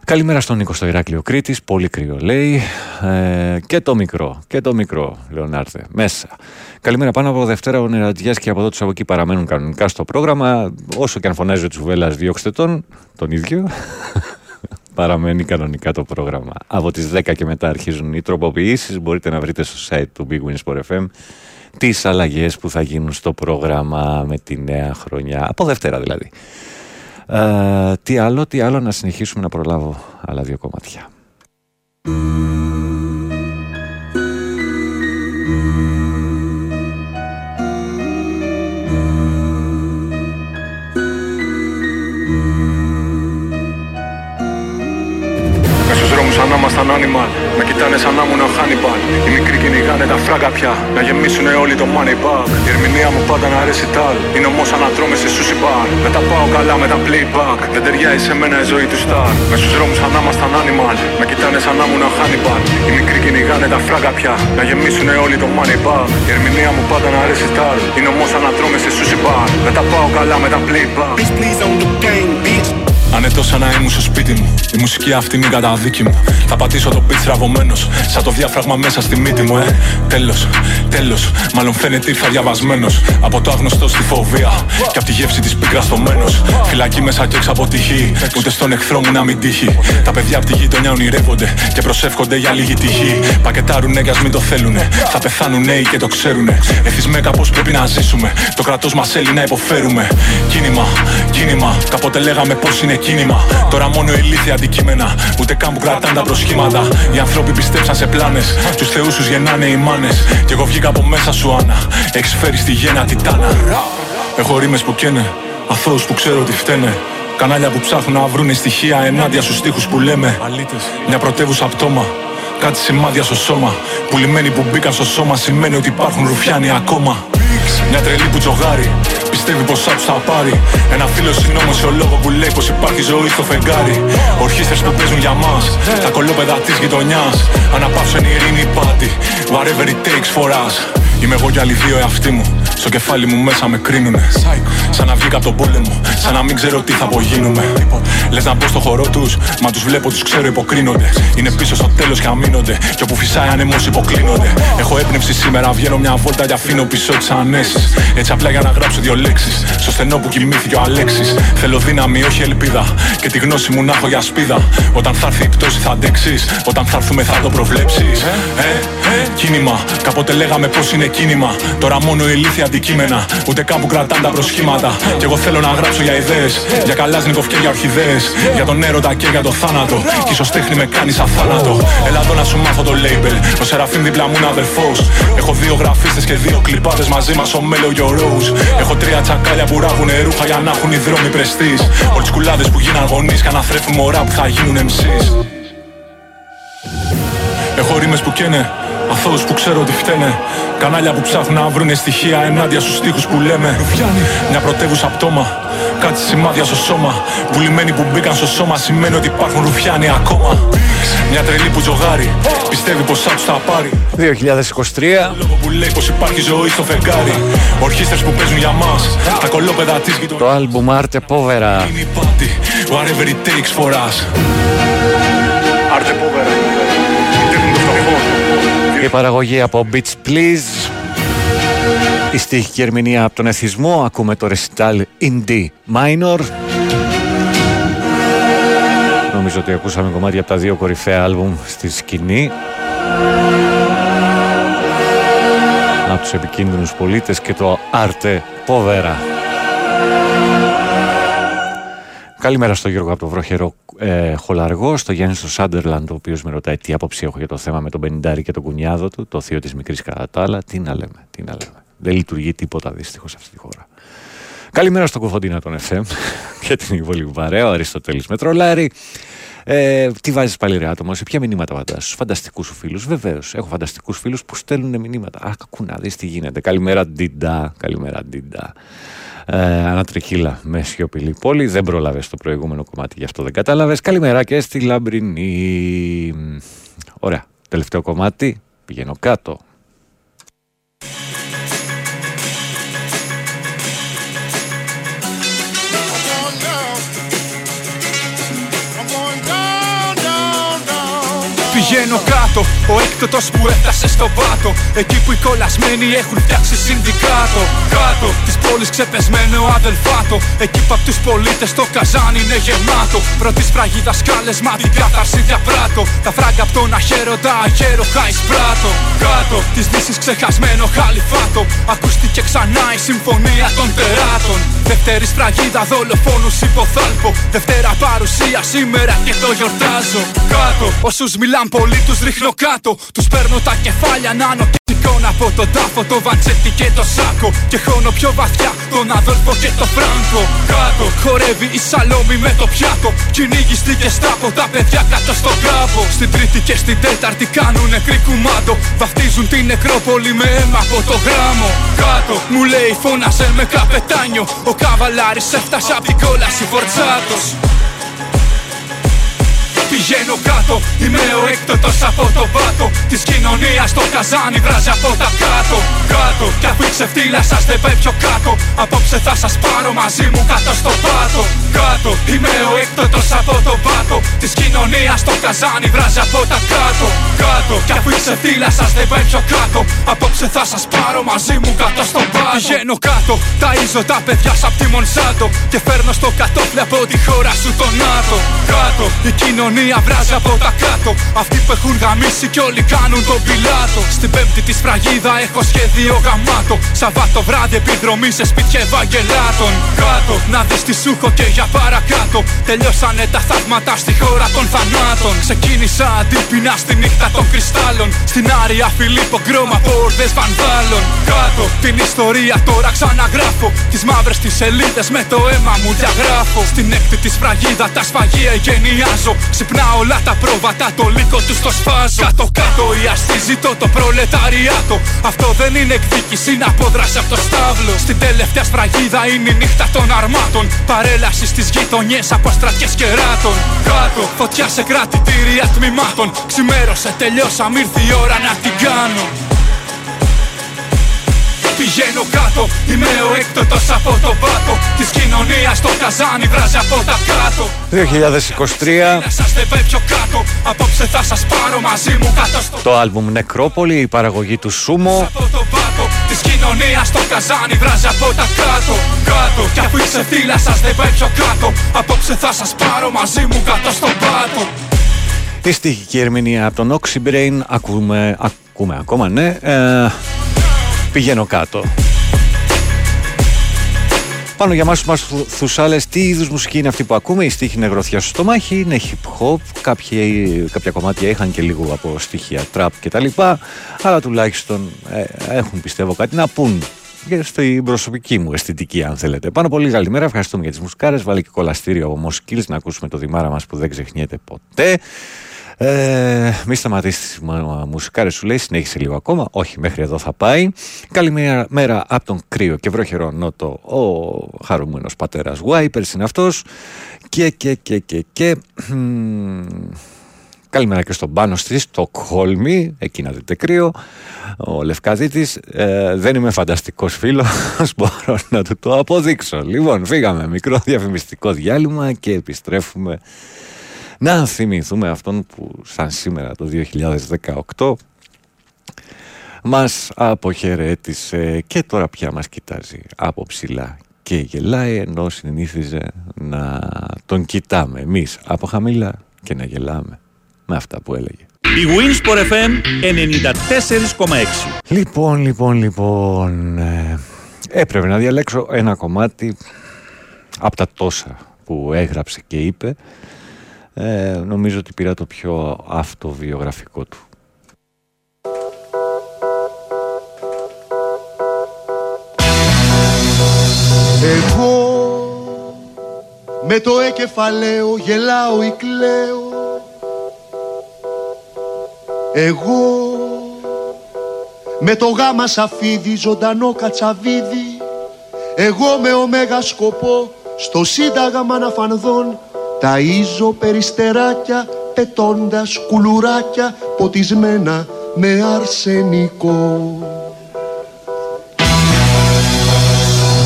Καλημέρα στον Νίκο στο Ηράκλειο Κρήτης, πολύ κρύο λέει ε, και το μικρό, και το μικρό Λεωνάρθε, μέσα. Καλημέρα πάνω από Δευτέρα ο Νερατζιάς και από εδώ τους από εκεί παραμένουν κανονικά στο πρόγραμμα όσο και αν φωνάζει ο Τσουβέλλας διώξτε τον, τον ίδιο παραμένει κανονικά το πρόγραμμα. Από τις 10 και μετά αρχίζουν οι τροποποιήσεις, μπορείτε να βρείτε στο site του Big Wins Sport FM τις αλλαγές που θα γίνουν στο πρόγραμμα με τη νέα χρονιά, από Δευτέρα δηλαδή. Ε, τι άλλο, τι άλλο να συνεχίσουμε να προλάβω άλλα δύο κομμάτια. Μες στους δρόμους σαν να ήμασταν animal Με κοιτάνε σαν να ήμουν ο Hannibal Οι μικροί κυνηγάνε τα φράγκα πια. Να γεμίσουνε όλοι το money bag. Η ερμηνεία μου πάντα να αρέσει τάλ. Είναι όμως σαν να τρώμε σε sushi bar Δεν τα πάω καλά με τα playback. Δεν ταιριάζει σε μένα η ζωή του star Μες στους δρόμους σαν να ήμασταν animal. Με κοιτάνε σαν να ήμουν ο Hannibal Οι μικροί κυνηγάνε τα φράγκα πια. Να γεμίσουνε όλοι το money bag. Η ερμηνεία μου πάντα να αρέσει τάλ. Είναι όμως σαν να τρώμε σε sushi bar Δεν τα πάω καλά με τα playback. Bitch please on the game bitch Ανετό σαν να ήμουν στο σπίτι μου. Η μουσική αυτή είναι η καταδίκη μου. Θα πατήσω το beat τραβωμένο. Σαν το διάφραγμα μέσα στη μύτη μου, ε. Τέλος, τέλος. Μάλλον φαίνεται ήρθα διαβασμένος. Από το άγνωστο στη φοβία. Και από τη γεύση της πίκρας στο μένος. Φυλακή μέσα και έξω από τη γη. Ούτε στον εχθρό μου να μην τύχει. Τα παιδιά από τη γειτονιά ονειρεύονται και προσεύχονται για λίγη τυχή. Πακετάρουνε κι ας μην το θέλουνε. Θα πεθάνουν νέοι και το ξέρουνε. Εθισμέ κάπως πρέπει να ζήσουμε. Το κρατός μας θέλει να υποφέρουμε. Κίνημα, κίνημα. Κάποτε λέγαμε πώ είναι κίνημα. Τώρα μόνο ηλίθια αντικείμενα. Ούτε καν που κρατάνε τα προσχήματα. Οι άνθρωποι πιστέψαν σε πλάνες. Τους θεούς τους γεννάνε οι μάνες. Κι εγώ βγήκα από μέσα σου, Άννα. Έχεις φέρει στη γέννα τιτάνα. Έχω ρήμες που καίνε. Αθώους που ξέρω ότι φταίνε. Κανάλια που ψάχνουν να βρούνε στοιχεία ενάντια στους στίχους που λέμε. Μια πρωτεύουσα πτώμα. Κάτι σημάδια στο σώμα. Πουλημένοι που μπήκαν στο σώμα σημαίνει ότι υπάρχουν ρουφιάνοι ακόμα. Μια τρελή που τζογάρει. Πιστεύει πως άκου θα πάρει. Ένα φίλο συνόμο σε λόγο που λέει πως υπάρχει ζωή στο φεγγάρι. Ορχήστρε που παίζουν για μας. Τα κολόπεδα της γειτονιάς. Αναπαύσουν ειρήνη πάτη. Whatever it takes for us. Είμαι εγώ κι άλλοι δύο εαυτοί μου. Στο κεφάλι μου μέσα με κρίνουνε. Σαν να βγήκα από τον πόλεμο, σαν να μην ξέρω τι θα απογίνουμε. Λες να μπω στο χώρο τους, μα τους βλέπω, τους ξέρω υποκρίνονται. Είναι πίσω στο τέλος και αμήνονται. Και όπου φυσάει ανεμό υποκλίνονται. Έχω έπνευση σήμερα, βγαίνω μια βόλτα και αφήνω πίσω τις ανέσεις. Έτσι απλά για να γράψω δύο λέξεις. Στο στενό που κοιμήθηκε ο Αλέξης. Θέλω δύναμη, όχι ελπίδα. Και τη γνώση μου να έχω για σπίδα. Όταν θα έρθει η πτώση θα αντέξεις. Όταν θα έρθουμε θα το προβλέψεις. Ε, ε, κίνημα. Κάποτε λέγαμε πως είναι κίνημα. Τώρα μόνο ηλίθια αντικείμενα. Ούτε κάπου κρατάνε τα προσχήματα. Κι εγώ θέλω να γράψω για ιδέες. Για καλάζνικοφ και για ορχιδέες. Για τον έρωτα και για το θάνατο. Κι ίσως τέχνη με κάνεις σαν θάνατο. Έλα εδώ να σου μάθω το label. Ο Σεραφείμ δίπλα μου είναι αδερφός. Έχω δύο γραφίστες και δύο κλιπάδες μαζί μας ο Μέλο και ο Rose. Έχω τρία τσακάλια που ράγουν ρούχα για να έχουν οι δρόμοι πρεστής. Όλε τι κουλάδε που γίναν γονείς και αναθρέφουν μωρά που θα γίνουν MCs. Έχω ρήμες που καίνε Αθώους που ξέρω ότι φταίνε. Κανάλια που ψάχνουν να βρουνε στοιχεία ενάντια στους στίχους που λέμε. Μια πρωτεύουσα πτώμα Κάτι σημάδια στο σώμα. Βουλημένοι που μπήκαν στο σώμα Σημαίνει ότι υπάρχουν ρουφιάνοι ακόμα. Μια τρελή που τζογάρει. Πιστεύει πως σαν τους θα πάρει. 2023 Λόγο που λέει πως υπάρχει ζωή στο φεγγάρι. Ορχήστρες που παίζουν για μας. Τα κολόπεδα της γειτονιάς. Το άλμπουμ Arte Povera. Είναι η πάτη. Whatever it takes for us. Arte Povera Η παραγωγή από Beach Please. Η στίχη ερμηνεία από τον εθισμό. Ακούμε το recital in D minor. Νομίζω ότι ακούσαμε κομμάτια από τα δύο κορυφαία άλμπουμ στη σκηνή. Από τους επικίνδυνους πολίτες και το Arte Povera. Καλημέρα στο Γιώργο από το βροχερό ε, Χολαργό, στο Γιάννη στο Σάντερλαντ, ο οποίος με ρωτάει τι άποψη έχω για το θέμα με τον Πενιντάρη και τον κουνιάδο του, το θείο της μικρής κατά τα άλλα. Τι να λέμε, τι να λέμε. Δεν λειτουργεί τίποτα δυστυχώς σε αυτή τη χώρα. Καλημέρα στο Κοφοντίνα των FM και την υπόλοιπη παρέα, ο Αριστοτέλης Μετρολάρη. Ε, τι βάζεις πάλι ρε άτομο, σε ποια μηνύματα βαντά, στους φανταστικούς σου φίλους; Βεβαίως, έχω φανταστικούς φίλους που στέλνουν μηνύματα. Α, κακού να δεις τι γίνεται. Καλημέρα, Ντίντα. Καλημέρα, Ντίντα. Ε, ανατρικύλα με σιωπηλή πόλη. Δεν πρόλαβες το προηγούμενο κομμάτι, γι' αυτό δεν κατάλαβες. Καλημέρα και στη Λαμπρινή. Ωραία. Τελευταίο κομμάτι. Πηγαίνω κάτω. Πηγαίνω κάτω, ο έκτοτος που έφτασε στο πάτο Εκεί που οι κολλασμένοι έχουν φτιάξει συνδικάτο. Κάτω της πόλης ξεπεσμένο αδελφάτο. Εκεί που απ' τους πολίτες το καζάνι είναι γεμάτο. Πρώτη φραγίδας κάλεσμα την κάθαρση διαπράττω Τα φράγκα απ' τον αχαίροντα αγέροχα εισπράττω Κάτω της δύσης ξεχασμένο χαλιφάτο. Ακούστηκε ξανά η συμφωνία των τεράτων Δεύτερη σφραγίδα δολοφόνους υποθάλπω Δευτέρα παρουσία σήμερα και το γιορτάζω. Κάτω όσους μιλάν πολύ τους ρίχνω κάτω. Τους παίρνω τα κεφάλια νάνο και σηκώνω από τον τάφο Το βαντσέτι και το σάκο. Και χώνω πιο βαθιά τον Αδόλφο και το Φράγκο. Κάτω χορεύει η Σαλόμη με το πιάτο. Κυνήγι στη Γεστάπο τα παιδιά κάτω στον κάπο Στην τρίτη και στην τέταρτη κάνουν νεκρή κουμάντο. Βαφτίζουν την νεκρόπολη με αίμα από το γράμμο. Κάτω μου λέει φώνασε με καπετάνιο. Ο καβαλάρης έφτασε απ' την κόλαση φορτσάτος Πηγαίνω κάτω, είμαι ο έκτοτος από το πάτο. Της κοινωνίας το καζάνι βράζει από τα κάτω. Κάτω, κι αφού η ξεφτύλα σας δεν πάει πιο κάτω. Απόψε θα σας πάρω μαζί μου κάτω στο πάτο. Κάτω, είμαι ο έκτοτος από το πάτο. Της κοινωνίας το καζάνι βράζει από τα κάτω. Κάτω, κι αφού η ξεφτύλα σας δεν πάει πιο κάτω. Απόψε θα σας πάρω μαζί μου κάτω στο πάτο. Πηγαίνω κάτω, ταΐζω τα παιδιά σ' απ' τη Μονσάντο. Και φέρνω στο κατόφλι από τη χώρα σου τον ΝΑΤΟ. Κάτω, η κοινωνία βράζει από τα κάτω. Αυτοί που έχουν γαμίσει κι όλοι κάνουν τον πιλάτο. Στην πέμπτη της φραγίδα έχω σχέδιο γαμάτο. Σαββάτο βράδυ επιδρομή σε σπίτια Ευαγγελάτων. Κάτω, να δεις τι σου έχω και για παρακάτω. Τελειώσανε τα θαύματα στη χώρα των θανάτων. Ξεκίνησα αντίπεινα στη νύχτα των κρυστάλλων. Στην Άρια Φιλίππο γκρώμα από ορδές βανδάλων. Κάτω, την ιστορία τώρα ξαναγράφω. Τις μαύρες τις σελίδες με το αίμα μου διαγράφω. Στην έκτη της φραγίδα τα σφαγεία εγκαινιάζω Ξυπνά όλα τα πρόβατα, το λύκο τους το σφάζω. Κάτω κάτω η αστή ζητώ το προλεταριάτο. Αυτό δεν είναι εκδίκηση, είναι απόδραση από το στάβλο. Στην τελευταία σφραγίδα είναι η νύχτα των αρμάτων. Παρέλαση στις γειτονιές από στρατιές κεράτων Κάτω, φωτιά σε κρατητήρια τμήματων. Ξημέρωσε, τελειώσαμε, ήρθε η ώρα να την κάνω Πηγαίνω κάτω, είμαι ο έκτοτος από το πάτο. Της κοινωνίας το καζάνι βράζει από τα κάτω. 2023 Σας δεν πάει πιο κάτω, απόψε θα σας πάρω μαζί μου κάτω στο το άλμπουμ Νεκρόπολη, η παραγωγή του Σούμο. Από το πάτο Της κοινωνίας το καζάνι βράζει από τα κάτω. Κάτω, κι αφού είσαι φύλλα σας δεν πάει πιο κάτω. Απόψε θα σας πάρω μαζί μου κάτω στον πάτο. Η στοιχική ερμηνεία από τον Oxybrain ακούμε, ακούμε ακόμα ναι ε, Πηγαίνω κάτω πάνω για μας μας θουσάλες τι είδους μουσική είναι αυτή που ακούμε; Η στίχη είναι γροθιά στο στομάχι, είναι hip hop κάποια, κάποια κομμάτια είχαν και λίγο από στοιχεία trap και τα λοιπά Αλλά τουλάχιστον ε, έχουν πιστεύω κάτι να πούν και στην προσωπική μου αισθητική, αν θέλετε. Πάνω πολύ καλημέρα, ευχαριστούμε για τις μουσικάρε. Βάλε και κολαστήριο από Moskills να ακούσουμε το δημάρα μας που δεν ξεχνιέται ποτέ. Ε, μη σταματήσεις τι μουσικάρε, σου λέει, συνέχισε λίγο ακόμα. Όχι, μέχρι εδώ θα πάει. Καλημέρα μέρα από τον κρύο και βροχερό νότο. Ο χαρούμενος πατέρας Βάιπερ είναι αυτός. Και, και, και, και, και. Καλημέρα και στον πάνω στη Στοκχόλμη, εκεί να δείτε κρύο. Ο Λευκαδίτης, ε, δεν είμαι φανταστικός φίλος, μπορώ να του το αποδείξω. Λοιπόν, φύγαμε, μικρό διαφημιστικό διάλειμμα και επιστρέφουμε να θυμηθούμε αυτόν που σαν σήμερα το 2018 μας αποχαιρέτησε και τώρα πια μας κοιτάζει από ψηλά και γελάει ενώ συνήθιζε να τον κοιτάμε εμείς από χαμηλά και να γελάμε με αυτά που έλεγε. Η Winsport FM 94,6 Λοιπόν, λοιπόν, λοιπόν ε, έπρεπε να διαλέξω ένα κομμάτι από τα τόσα που έγραψε και είπε ε, νομίζω ότι πήρα το πιο αυτοβιογραφικό του. Εγώ με το εκεφαλαίο γελάω ή κλαίω Εγώ με το γάμα σαφίδι ζωντανό κατσαβίδι Εγώ με ωμέγα σκοπό στο σύνταγμα να φανδών Ταΐζω περιστεράκια πετώντας κουλουράκια ποτισμένα με αρσενικό.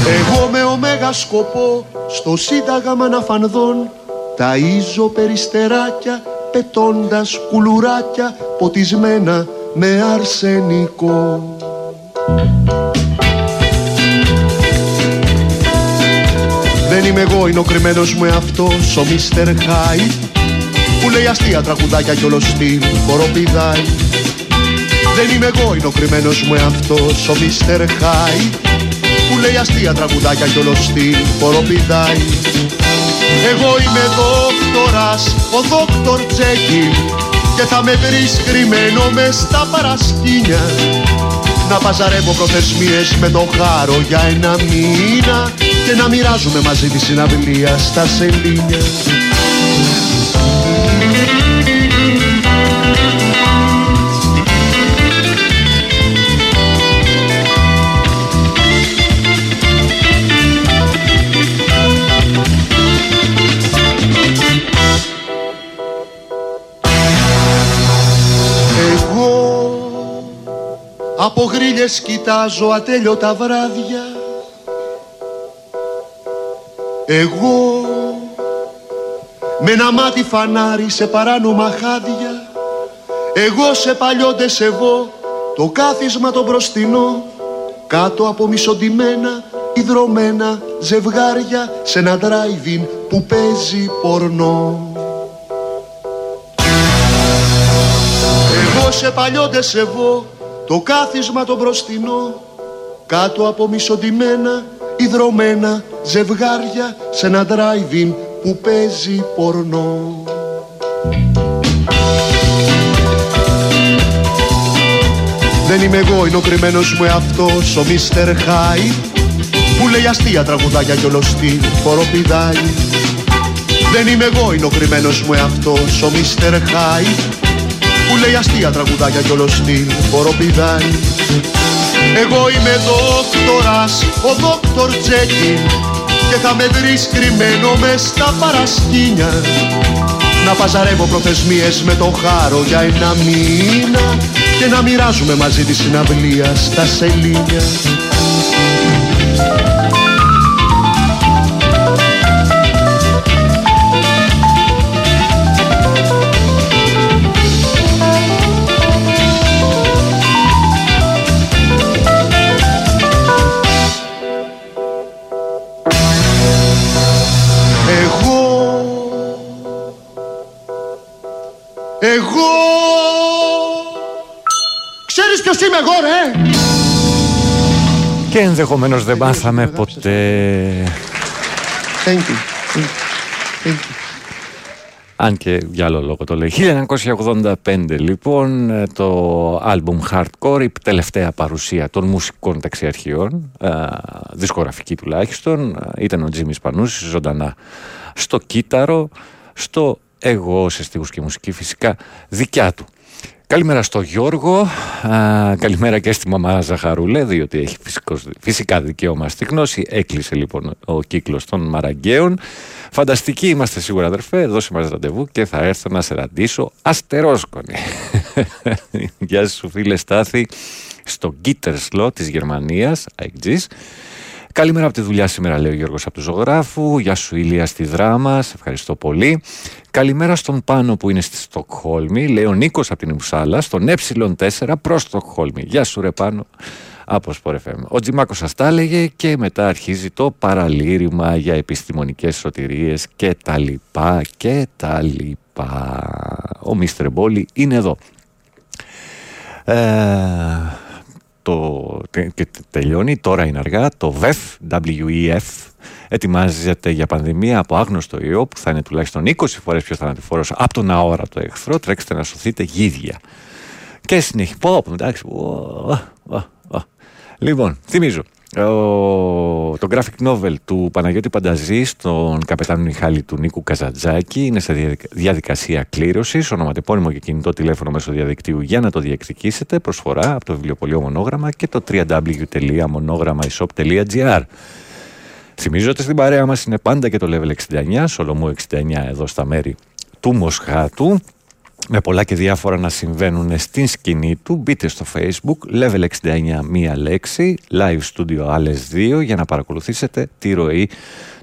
Εγώ με ωμέγα σκοπό στο σύνταγμα να φανδών ταΐζω περιστεράκια πετώντας κουλουράκια ποτισμένα με αρσενικό. Δεν είμαι εγώ, είναι ο κρυμμένος μου εαυτός, ο Μίστερ Χάι Που λέει αστεία τραγουδάκια κι όλος στυλ χοροπηδάει. Δεν είμαι εγώ, είναι ο κρυμμένος μου εαυτός, ο Μίστερ Χάι Που λέει αστεία τραγουδάκια κι όλος στυλ χοροπηδάει. Εγώ είμαι δόκτορας, ο δόκτορ Τζέκιλ Και θα με βρεις κρυμμένο μες στα παρασκήνια να παζαρεύω προθεσμίες με το χάρο για ένα μήνα και να μοιράζουμε μαζί τη συναυλία στα σελίνια. Από γρίλες κοιτάζω ατέλειωτα βράδια. Εγώ με ένα μάτι φανάρι σε παράνομα χάδια. Εγώ σε παλιό ντεσεβό το κάθισμα το μπροστινό. Κάτω από μισοντημένα υδρωμένα ζευγάρια Σε ένα driving που παίζει πορνό. Εγώ σε παλιό ντεσεβό το κάθισμα το μπροστινό Κάτω από μισοντημένα υδρωμένα ζευγάρια σε ένα driving που παίζει πορνό. Δεν είμαι εγώ, είναι ο κρυμμένος μου εαυτός, ο Μίστερ Χάι που λέει αστεία τραγουδάκια κι όλος στυλ χοροπηδάει. Δεν είμαι εγώ, είναι ο κρυμμένος μου εαυτός, ο Μίστερ Χάι που λέει αστεία τραγουδάκια κι όλος στυλ χοροπηδάει. Εγώ είμαι δόκτορας, ο δόκτορ Τζέκιν Και θα με βρεις κρυμμένο μες στα παρασκήνια Να παζαρεύω προθεσμίες με το χάρο για ένα μήνα Και να μοιράζουμε μαζί της συναυλία στα σελίνια Εγώ Ξέρεις ποιος είμαι εγώ ρε; Και ενδεχομένως δεν μάθαμε ποτέ. Thank you. Thank you. Thank you. Αν και για άλλο λόγο το λέει. 1985 λοιπόν ε, το άλμπουμ Hardcore, η τελευταία παρουσία των μουσικών ταξιαρχιών, ε, δισκογραφική τουλάχιστον, ε, ήταν ο Τζίμις Πανούσης ζωντανά στο κύτταρο, στο εγώ σε στίχους και μουσική φυσικά δικιά του. Καλημέρα στο Γιώργο, α, καλημέρα και στη μαμά Ζαχαρούλε, διότι έχει φυσικώς- φυσικά δικαίωμα στη γνώση. Έκλεισε λοιπόν ο κύκλος των Μαραγκαίων. Φανταστικοί είμαστε σίγουρα αδερφέ, δώσε μας ραντεβού και θα έρθω να σε ραντίσω αστερόσκονη. Γεια σου φίλε Στάθη, στο Gitterslo της Γερμανίας, αεκτζής. Καλημέρα από τη δουλειά σήμερα, λέει ο Γιώργος από τους Ζωγράφου. Γεια σου, Ηλία στη δράμα. Σε ευχαριστώ πολύ. Καλημέρα στον Πάνο που είναι στη Στοκχόλμη. Λέει ο Νίκος από την Ιμπουσάλα, στον Ε4 προς Στοκχόλμη. Γεια σου, ρε Πάνο. Από Sport FM. Ο Τζιμάκος σας τα έλεγε και μετά αρχίζει το παραλήρημα για επιστημονικές σωτηρίες και τα λοιπά και τα λοιπά. Ο Μίστερ Μπόλι είναι εδώ. Ε, το, τε- και τελειώνει, τώρα είναι αργά, το WEF, WEF, ετοιμάζεται για πανδημία από άγνωστο ιό που θα είναι τουλάχιστον 20 φορές πιο θανατηφόρος από τον αόρατο εχθρό, τρέξτε να σωθείτε γίδια. Και συνεχίζει, πω, πω, εντάξει, ω, ω, ω. Λοιπόν, θυμίζω, ο, το graphic novel του Παναγιώτη Πανταζή στον καπετάνο Μιχάλη του Νίκου Καζατζάκη είναι σε διαδικα- διαδικασία κλήρωσης. Ονοματεπώνυμο και κινητό τηλέφωνο μέσω διαδικτύου για να το διεκδικήσετε. Προσφορά από το βιβλιοπωλείο Μονόγραμμα και το www.monogrammaishop.gr. Θυμίζω ότι στην παρέα μας είναι πάντα και το Level 69, Σολομού 69 εδώ στα μέρη του Μοσχάτου με πολλά και διάφορα να συμβαίνουν στην σκηνή του. Μπείτε στο facebook, level 69 μία λέξη, live studio άλλες δύο για να παρακολουθήσετε τη ροή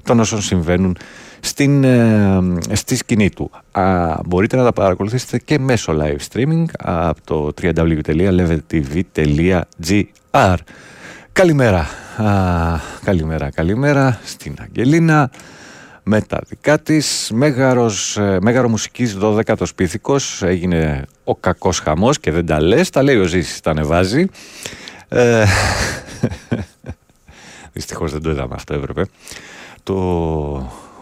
των όσων συμβαίνουν στην, ε, στη σκηνή του. Α, μπορείτε να τα παρακολουθήσετε και μέσω live streaming από το www.leveltv.gr Καλημέρα, Α, καλημέρα, καλημέρα στην Αγγελίνα με τα δικά της. Μέγαρος, ε, μέγαρο μουσικής 12ος πίθηκος έγινε ο κακός χαμός και δεν τα λες, τα λέει ο Ζήσης, τα ανεβάζει. Ε, δυστυχώς δεν το είδαμε αυτό έπρεπε. Το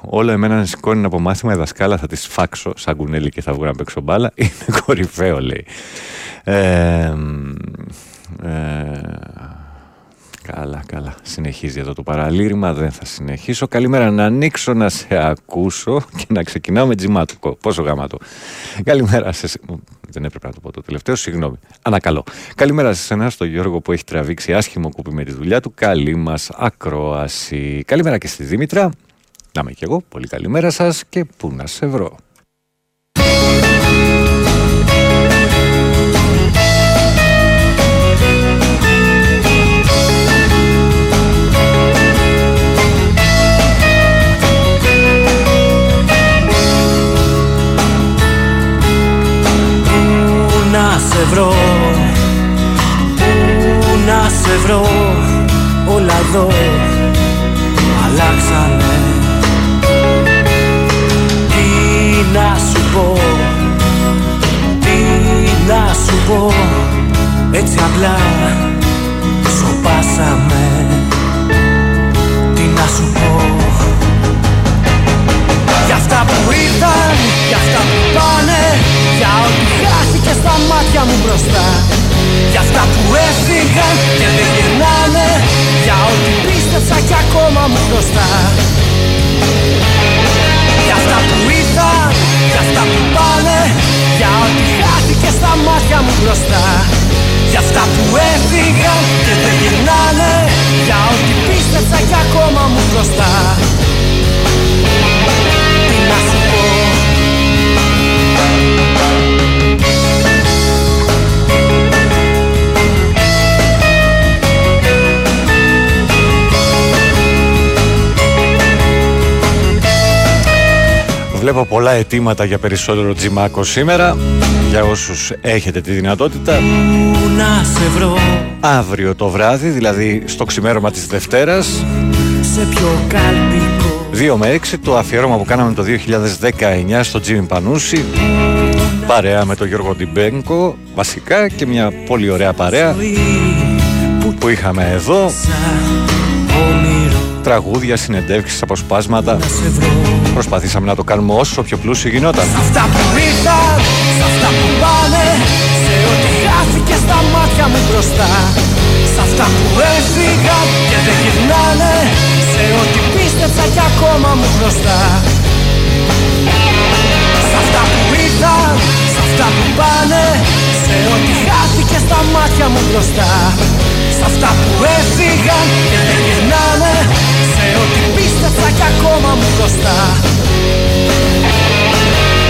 όλο εμένα να σηκώνει από μάθημα η δασκάλα θα τις φάξω σαν κουνέλι και θα βγω να παίξω μπάλα είναι κορυφαίο λέει. Ε, ε, Καλά, καλά. Συνεχίζει εδώ το παραλήρημα. Δεν θα συνεχίσω. Καλημέρα. Να ανοίξω να σε ακούσω και να ξεκινάω με τζιμάτουκο. Πόσο γαμάτο. Καλημέρα σε. σε- Δεν έπρεπε να το πω το τελευταίο. Συγγνώμη. Ανακαλώ. Καλημέρα σε εσένα, στον Γιώργο που έχει τραβήξει άσχημο κούπι με τη δουλειά του. Καλή μας ακρόαση. Καλημέρα και στη Δήμητρα. Να είμαι κι εγώ. Πολύ καλημέρα σας και πού να σε βρω. Σε βρω Πού να σε βρω Όλα εδώ αλλάξανε. Τι να σου πω Τι να σου πω Έτσι απλά σοπάσαμε. Τι να σου πω. Για αυτά που ήρθαν, για αυτά που πάνε Για ό,τι χάθηκε στα μάτια μου μπροστά. Για αυτά που έφυγαν και δεν γυρνάνε Για ό,τι πίστεψα κι ακόμα μου μπροστά Για αυτά που ήρθαν, για αυτά που πάνε Για ό,τι χάθηκε στα μάτια μου μπροστά. Για αυτά που έφυγαν και δεν γυρνάνε Για ό,τι πίστεψα κι ακόμα μου μπροστά Βλέπω πολλά αιτήματα για περισσότερο τζιμάκο σήμερα. Για όσους έχετε τη δυνατότητα. Να σε βρω. Αύριο το βράδυ, δηλαδή στο ξημέρωμα της Δευτέρας. Σε πιο καλπικό 2 με 6 το αφιέρωμα που κάναμε το 2019 στο Τζίμι Πανούση. Παρέα με τον Γιώργο Ντιμπέγκο βασικά και μια πολύ ωραία παρέα που είχαμε εδώ τραγούδια, συνεντεύξεις, αποσπάσματα. Προσπαθήσαμε να το κάνουμε όσο πιο πλούσιο γινόταν. Αυτά που ήρθαν, σ' αυτά που πάνε Σε ό,τι χάθηκε στα μάτια μου μπροστά. Σ' αυτά που έφυγαν και δεν γυρνάνε Σε ό,τι πίστεψα κι ακόμα μου μπροστά. Σ' αυτά που ήρθαν, σ' αυτά που πάνε Σε ό,τι χάθηκε στα μάτια μου μπροστά. Σ' αυτά που έφυγαν και δεν γυρνάνε Σε ό,τι πίστεψα κι ακόμα μου μπροστά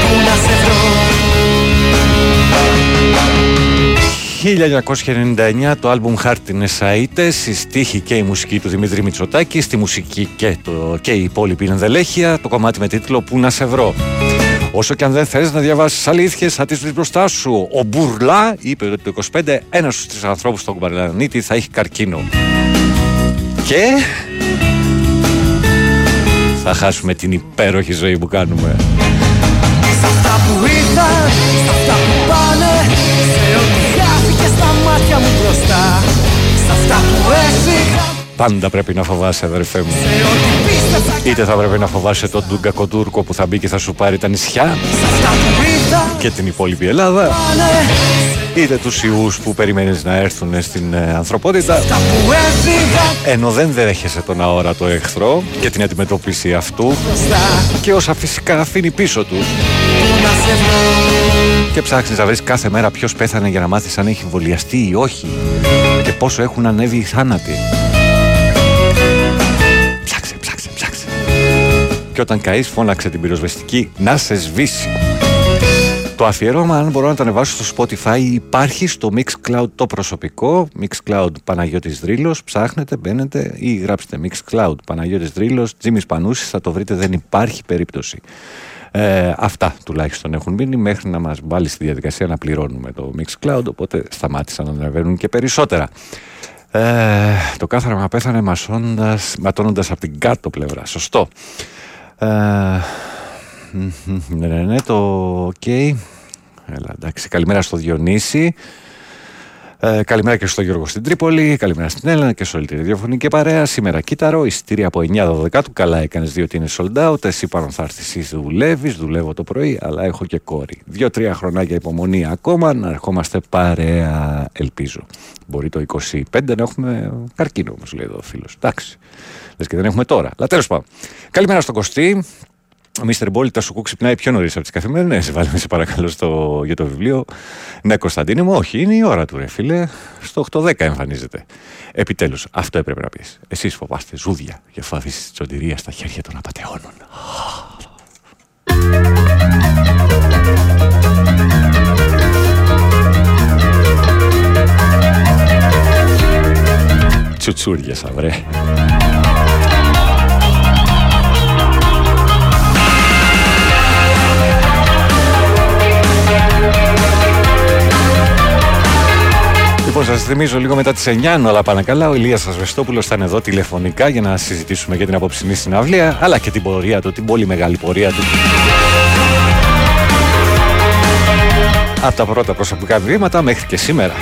Πού να σε βρω; 1999 το άλμπουμ Χάρτινες Αΐτες, η στίχη και η μουσική του Δημήτρη Μητσοτάκη, στη μουσική και, το, και η υπόλοιπη ενδελέχεια, το κομμάτι με τίτλο «Πού να σε βρω». Όσο και αν δεν θες να διαβάσεις αλήθειες, θα τις βρεις μπροστά σου. Ο Μπουρλά είπε ότι το 25 ένας στους τρεις ανθρώπους στον πλανήτη θα έχει καρκίνο. Και θα χάσουμε την υπέροχη ζωή που κάνουμε. Σ' αυτά που ήρθαν, σ' αυτά που πάνε Σε ό,τι χάθηκε στα μάτια μου μπροστά Σ' αυτά που έφυγαν Πάντα πρέπει να φοβάσαι, αδερφέ μου. Σε ό,τι πίστεψα Είτε θα πρέπει να φοβάσαι τον Ντούγκα Κοτούρκο που θα μπει και θα σου πάρει τα νησιά Σ' αυτά που ήρθαν, και την υπόλοιπη Ελλάδα, πάνε είτε τους ιούς που περιμένεις να έρθουν στην ε, ανθρωπότητα, Σ' αυτά που έφυγαν ενώ δεν δέχεσαι τον αόρατο εχθρό και την αντιμετώπιση αυτού μπροστά και όσα φυσικά αφήνει πίσω τους Πού να σε βρω και ψάχνεις να βρεις κάθε μέρα ποιος πέθανε για να μάθεις αν έχει εμβολιαστεί ή όχι και πόσο έχουν ανέβει οι θάνατοι. Και όταν καείς φώναξε την πυροσβεστική να σε σβήσει. Το αφιέρωμα, αν μπορώ να το ανεβάσω στο Spotify, υπάρχει στο Mixcloud το προσωπικό. Mixcloud Παναγιώτης Δρύλος. Ψάχνετε, μπαίνετε ή γράψτε Mixcloud Παναγιώτης Δρύλος. Τζίμις Πανούσης, θα το βρείτε, δεν υπάρχει περίπτωση. Ε, αυτά τουλάχιστον έχουν μείνει μέχρι να μας βάλει στη διαδικασία να πληρώνουμε το Mixcloud, οπότε σταμάτησαν να ανεβαίνουν και περισσότερα. Ε, το κάθαραμα πέθανε μασώντας, ματώνοντας από την κάτω πλευρά. Σωστό. Ε, ναι, ναι, ναι, το οκ. Έλα, εντάξει. Καλημέρα στο Διονύση. Ε, καλημέρα και στο Γιώργο στην Τρίπολη. Καλημέρα στην Έλενα και σε όλη τη ραδιοφωνική παρέα. Σήμερα Κύτταρο, εισιτήρια από 9-12 του. Καλά έκανες διότι είναι sold out. Εσύ πάνω θα έρθεις, εσύ δουλεύεις. Δουλεύω το πρωί, αλλά έχω και κόρη. Δύο-τρία χρονάκια υπομονή ακόμα να ερχόμαστε παρέα, ελπίζω. Μπορεί το 25 να έχουμε καρκίνο, όμως λέει εδώ ο φίλος. Εντάξει. Λε και δεν έχουμε τώρα. Αλλά τέλος πάντων. Καλημέρα στον Κωστή. Ο Μίστερ Μπόλι τα σου κου ξυπνάει πιο νωρίς από τις καθημερινές. Βάλουμε σε παρακαλώ στο, για το βιβλίο. Ναι, Κωνσταντίνε μου, όχι, είναι η ώρα του, ρε φίλε. Στο 8-10 εμφανίζεται. Επιτέλους, αυτό έπρεπε να πεις. Εσείς φοβάστε ζούδια και θα αφήσει τη τσοντηρία στα χέρια των απαταιώνων. Τσουτσούριασα, βρε. Θυμίζω λίγο μετά τις 9, όλα πάνε καλά. Ο Ηλίας Ασβεστόπουλος θα είναι εδώ τηλεφωνικά για να συζητήσουμε για την απόψινή συναυλία, αλλά και την πορεία του, την πολύ μεγάλη πορεία του. Από τα πρώτα προσωπικά βήματα μέχρι και σήμερα.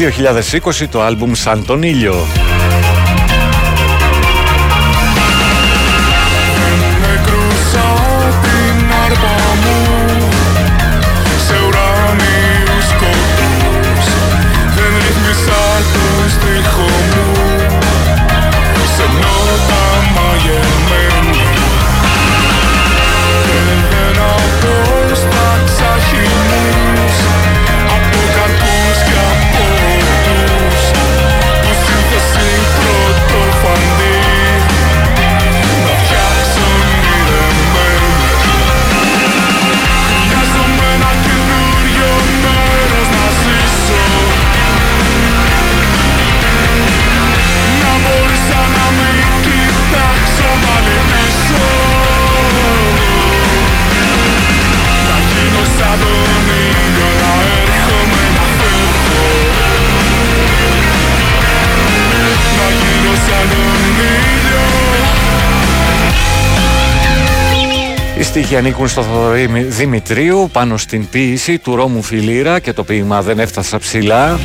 2020 το άλμπουμ Σαν τον ήλιο. Στίχοι ανήκουν στο Θοδωρή Δημητρίου πάνω στην ποίηση του Ρώμου Φιλίρα και το ποίημα δεν έφτασα ψηλά.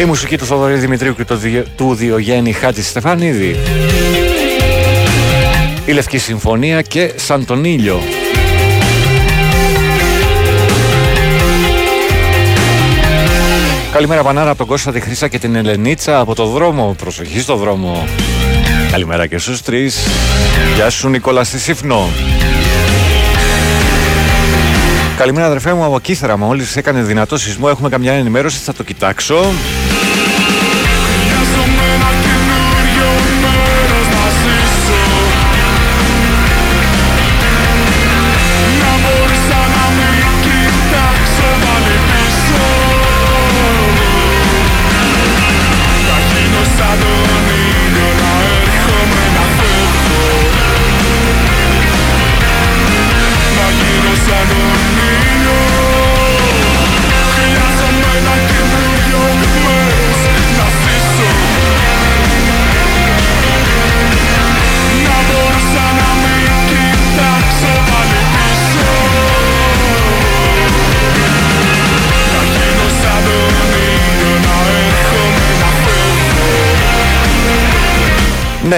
Η μουσική του Θοδωρή Δημητρίου και το Διο- του Διογέννη Χάτζη Στεφανίδη. Η Λευκή Συμφωνία και Σαν τον ήλιο. Καλημέρα Πανάρα από τον Κώστα τη Χρύσα και την Ελενίτσα από το δρόμο. Προσοχή στο δρόμο. Καλημέρα και στους τρεις. Γεια σου Νικόλα στη Σύφνο. Καλημέρα αδερφέ μου από Κύθρα. Μόλις έκανε δυνατό σεισμό. Έχουμε καμιά ενημέρωση. Θα το κοιτάξω.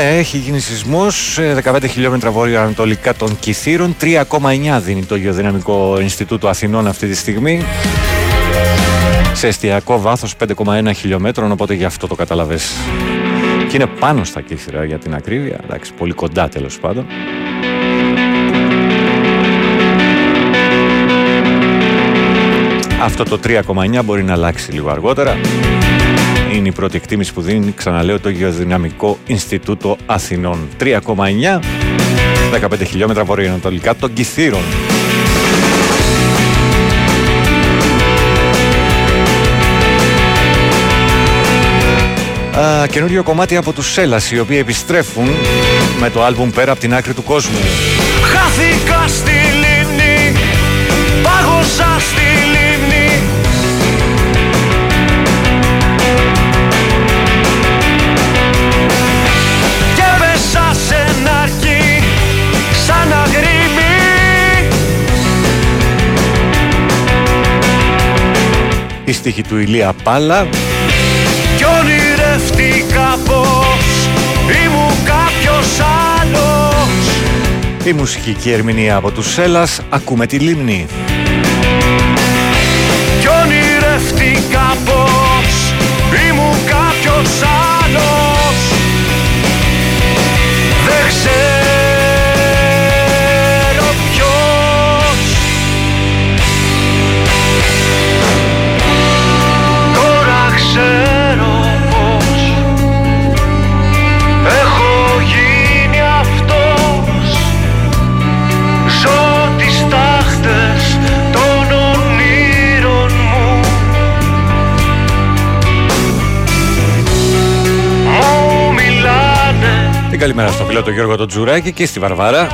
Ναι, έχει γίνει σεισμός 15 χιλιόμετρα βόρειο-ανατολικά των Κιθήρων. 3,9 δίνει το Γεωδυναμικό Ινστιτούτο Αθηνών αυτή τη στιγμή. Σε εστιακό βάθος 5,1 χιλιόμετρων, οπότε γι' αυτό το καταλαβέ. Και είναι πάνω στα Κύθυρα για την ακρίβεια. Εντάξει, πολύ κοντά τέλος πάντων. Αυτό το 3,9 μπορεί να αλλάξει λίγο αργότερα. Είναι η πρώτη εκτίμηση που δίνει, ξαναλέω, το Γεωδυναμικό Ινστιτούτο Αθηνών. 3,9, 15 χιλιόμετρα βορειοανατολικά των Κιθήρων. Α, καινούριο κομμάτι από τους Σέλας, οι οποίοι επιστρέφουν με το άλμπουμ «Πέρα από την άκρη του κόσμου». Χάθηκα στη λίμνη Πάγωσα στη Η στίχη του Ηλία Πάλα. Κι ονειρευτήκα πως Ήμουν κάποιος άλλος. Η μουσική ερμηνεία από τους Σέλας Ακούμε τη λίμνη. Κι ονειρευτήκα πως καλημέρα στο φίλο τον Γιώργο τον Τζουράκη και στη Βαρβάρα.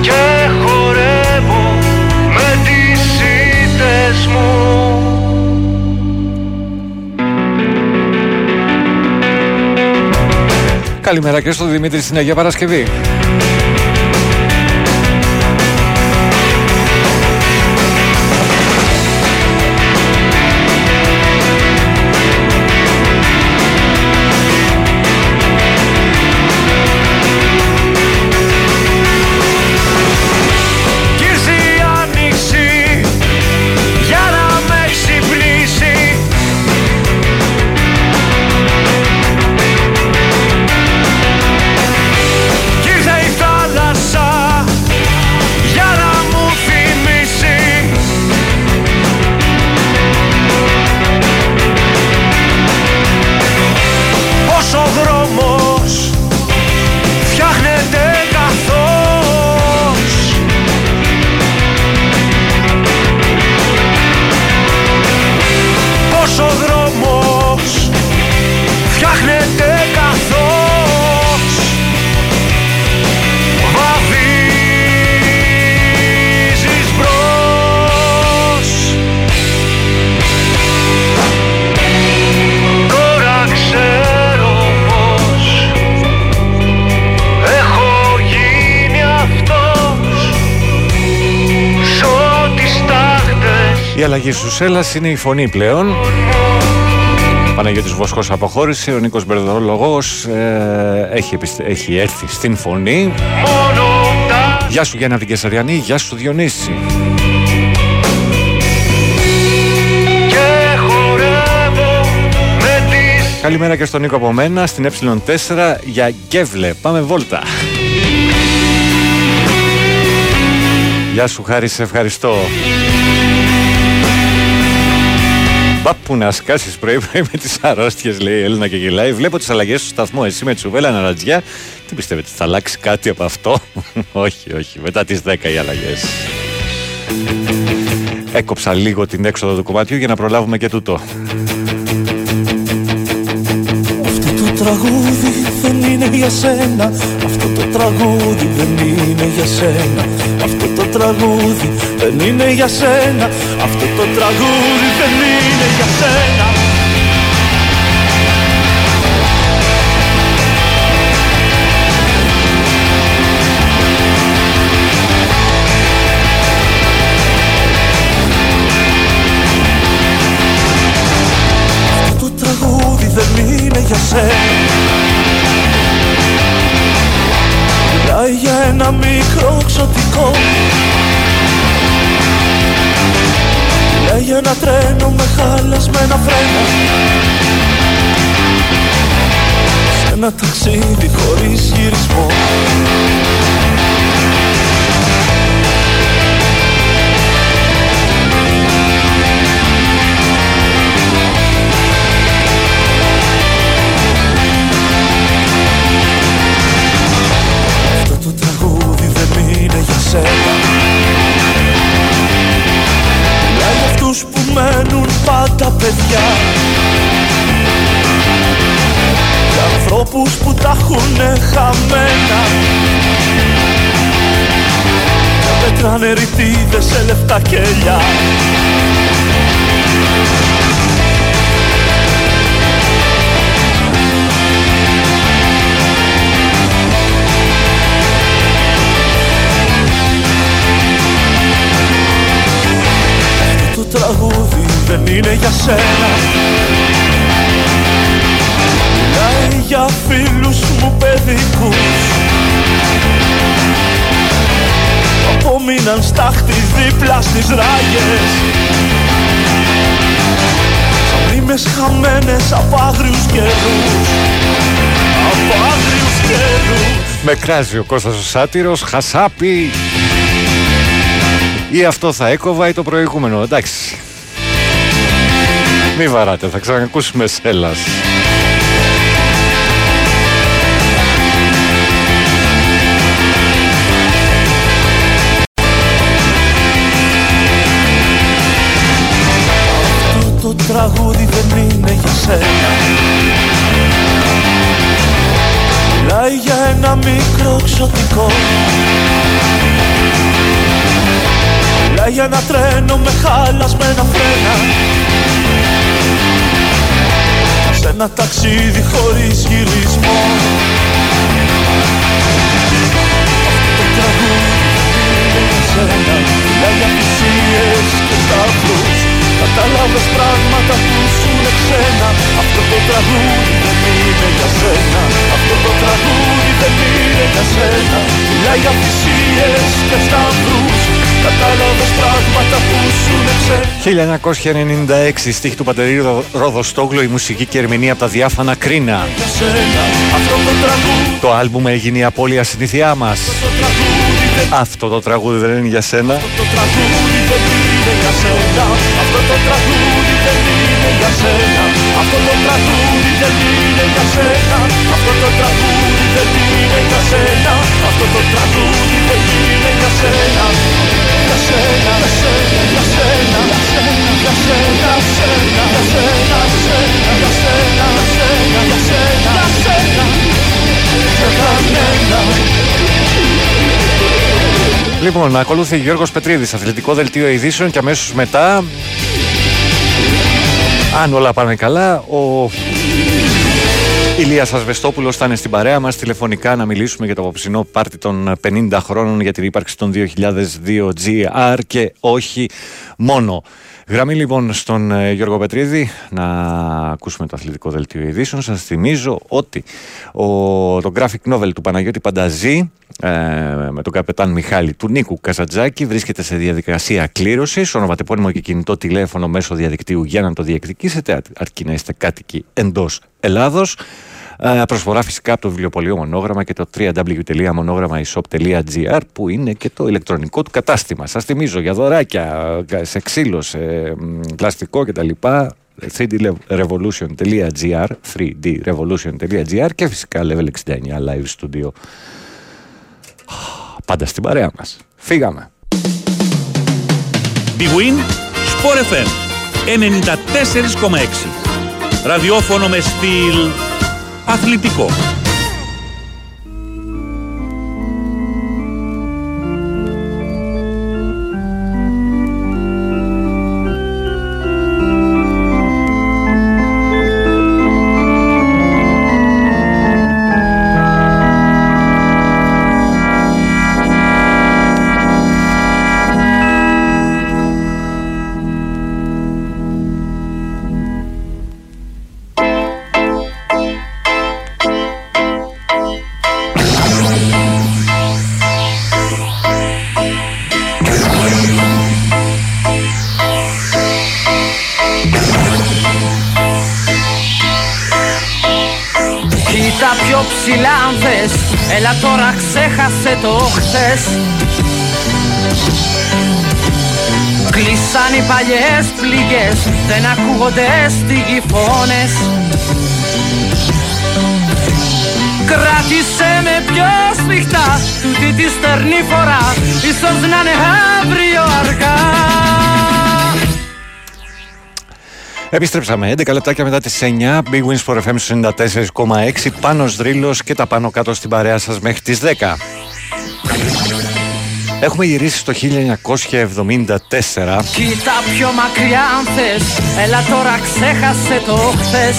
Και χορεύω με τις ήττες μου. Καλημέρα και στο Δημήτρη στην Αγία Παρασκευή αλλαγή στου Έλλα είναι η φωνή πλέον. Παναγιώτης Βοσκός αποχώρησε, ο Νίκος Μπερδολογός ε, έχει, επιστε- έχει έρθει στην φωνή. Γεια σου Γιάννα την Κεσαριανή, γεια σου Διονύση. Καλημέρα και στον Νίκο από μένα, στην ε4 για Γκέβλε. Πάμε βόλτα. Γεια σου Χάρη, σε ευχαριστώ. Μπα που να σκάσεις πρωί-πρωί με τις αρρώστιες, λέει η Έλληνα και γελάει. Βλέπω τις αλλαγές στο σταθμό. Εσύ με τσουβέλα αναρατζιά. Τι πιστεύετε, θα αλλάξει κάτι από αυτό; όχι, όχι. Μετά τις 10 οι αλλαγές. Έκοψα λίγο την έξοδο του κομματιού για να προλάβουμε και τούτο. Αυτό το τραγούδι δεν είναι για σένα Αυτό το τραγούδι δεν είναι για σένα Αυτό το τραγούδι δεν είναι για σένα. Αυτό το τραγούδι δεν είναι για σένα. Αυτό το τραγούδι δεν είναι για σένα. Μιλάει για ένα μικρό ξωτικό ένα τρένο με χαλασμένα φρένα. Σε ένα ταξίδι χωρίς γυρισμό που τα έχουνε χαμένα. Και πέτρανε ρητίδες σε λεφτά κελιά Αυτό το τραγούδι δεν είναι για σένα. Μιλάει για φίλους μου παιδικούς Που απόμειναν στάχτη δίπλα στις ράγες Σαν μνήμες χαμένες από άγριους καιρούς Από άγριους καιρούς Με κράζει ο Κώστας ο Σάτυρος, χασάπι. Ή αυτό θα έκοβα ή το προηγούμενο, εντάξει. Μη βαράτε, θα ξανακούσουμε σέλας. Μικρό ξωτικό Μιλάει για ένα τρένο με χαλασμένα φρένα. Σε ένα ταξίδι χωρίς γυρισμό. Αυτό το τραγούδι δεν είναι για σένα Μιλάει για θυσίες και σταυρούς. Κατάλαβες πράγματα που σου είναι ξένα. Αυτό το τραγούδι δεν είναι για σένα. Αυτό το τραγούδι δεν είναι για σένα. Μιλάει για θυσίες και σταυρούς. Κατάλαβες πράγματα που σου είναι ξένα. 1996 στίχη του Πατερίου Ροδοστόγλου η μουσική και ερμηνεία από τα διάφανα κρίνα. για σένα Αυτό το τραγούδι. Το άλμπουμ έγινε η απώλεια συνήθειά μας. Αυτό το τραγούδι δεν είναι για σένα. Το τραγούδι δεν είναι για σένα. Αυτό το τραγούδι δεν είναι για σένα. Αυτό το τραγούδι δεν είναι για σένα. Αυτό το τραγούδι δεν είναι για σένα Αυτό το τραγούδι δεν είναι για σένα Για σένα, για σένα, για σένα, για σένα, για σένα, για σένα, για σένα, για σένα, για σένα, για σένα, για κανένα Λοιπόν, ακολούθει Γιώργος Πετρίδης, αθλητικό δελτίο ειδήσεων και αμέσως μετά, αν όλα πάνε καλά, ο Ηλίας Ασβεστόπουλος θα είναι στην παρέα μας τηλεφωνικά να μιλήσουμε για το απόψινό πάρτι των 50 χρόνων για την ύπαρξη των 2002 GR και όχι μόνο. Γραμμή λοιπόν στον ε, Γιώργο Πετρίδη να ακούσουμε το αθλητικό δελτίο ειδήσεων. Σας θυμίζω ότι ο, το graphic novel του Παναγιώτη Πανταζή ε, με τον καπετάν Μιχάλη του Νίκου Καζατζάκη βρίσκεται σε διαδικασία κλήρωσης. Ονοματεπώνυμο και κινητό τηλέφωνο μέσω διαδικτύου για να το διεκδικήσετε, αρκεί να είστε κάτοικοι εντός Ελλάδος. Ε, προσφορά φυσικά από το βιβλιοπωλείο Μονόγραμμα και το www.monogrammaishop.gr που είναι και το ηλεκτρονικό του κατάστημα. Σας θυμίζω για δωράκια σε ξύλος, σε μ, πλαστικό κτλ. 3drevolution.gr 3drevolution.gr και φυσικά level 69 live studio. Πάντα στην παρέα μας. Φύγαμε. Big Win, Sport FM 94,6. Ραδιόφωνο με στυλ αθλητικό. Παλιές πληγές Δεν ακούγονται στη γη φωνές Κράτησε με πιο σφιχτά Τούτη της στερνή φορά Ίσως να είναι αύριο αργά. Επιστρέψαμε 11 λεπτάκια μετά τις 9 Big Wins for FM 94,6 Πάνος Δρύλος και τα πάνω κάτω στην παρέα σας μέχρι τις 10 Έχουμε γυρίσει στο 1974 Κοίτα πιο μακριά αν θες. Έλα τώρα ξέχασε το χθες.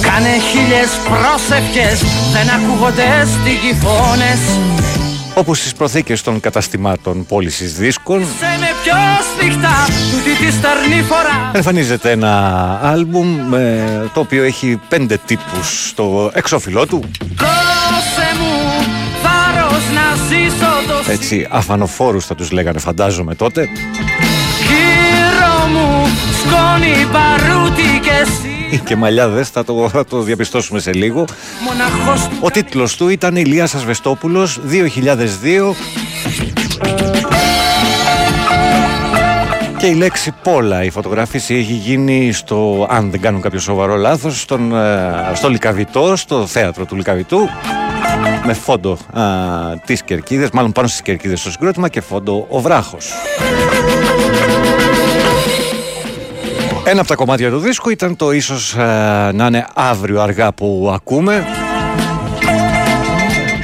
Κάνε χίλιες πρόσευχες. Δεν ακούγονται στη γη φωνές. Όπου στις προθήκες των καταστημάτων πώλησης δίσκων. Σε με πιο σφιχτά. Τούτη τη στερνή φορά. Εμφανίζεται ένα άλμπουμ ε, το οποίο έχει πέντε τύπους στο εξώφυλλό του έτσι αφανοφόρους θα τους λέγανε φαντάζομαι τότε. Γύρω μου σκόνη παρούτη και εσύ. Και μαλλιάδες θα το, θα το διαπιστώσουμε σε λίγο. Μοναχός Ο τίτλος του ήταν Ηλίας Ασβεστόπουλος 2002 και η λέξη Πόλα, η φωτογράφηση έχει γίνει στο, αν δεν κάνουν κάποιο σοβαρό λάθος, στον, ε, στο Λικαβιτό, στο θέατρο του Λικαβιτού με φόντο α, τις κερκίδες, μάλλον πάνω στις κερκίδες στο συγκρότημα και φόντο ο βράχος. Ένα από τα κομμάτια του δίσκου ήταν το ίσως ε, να είναι αύριο αργά που ακούμε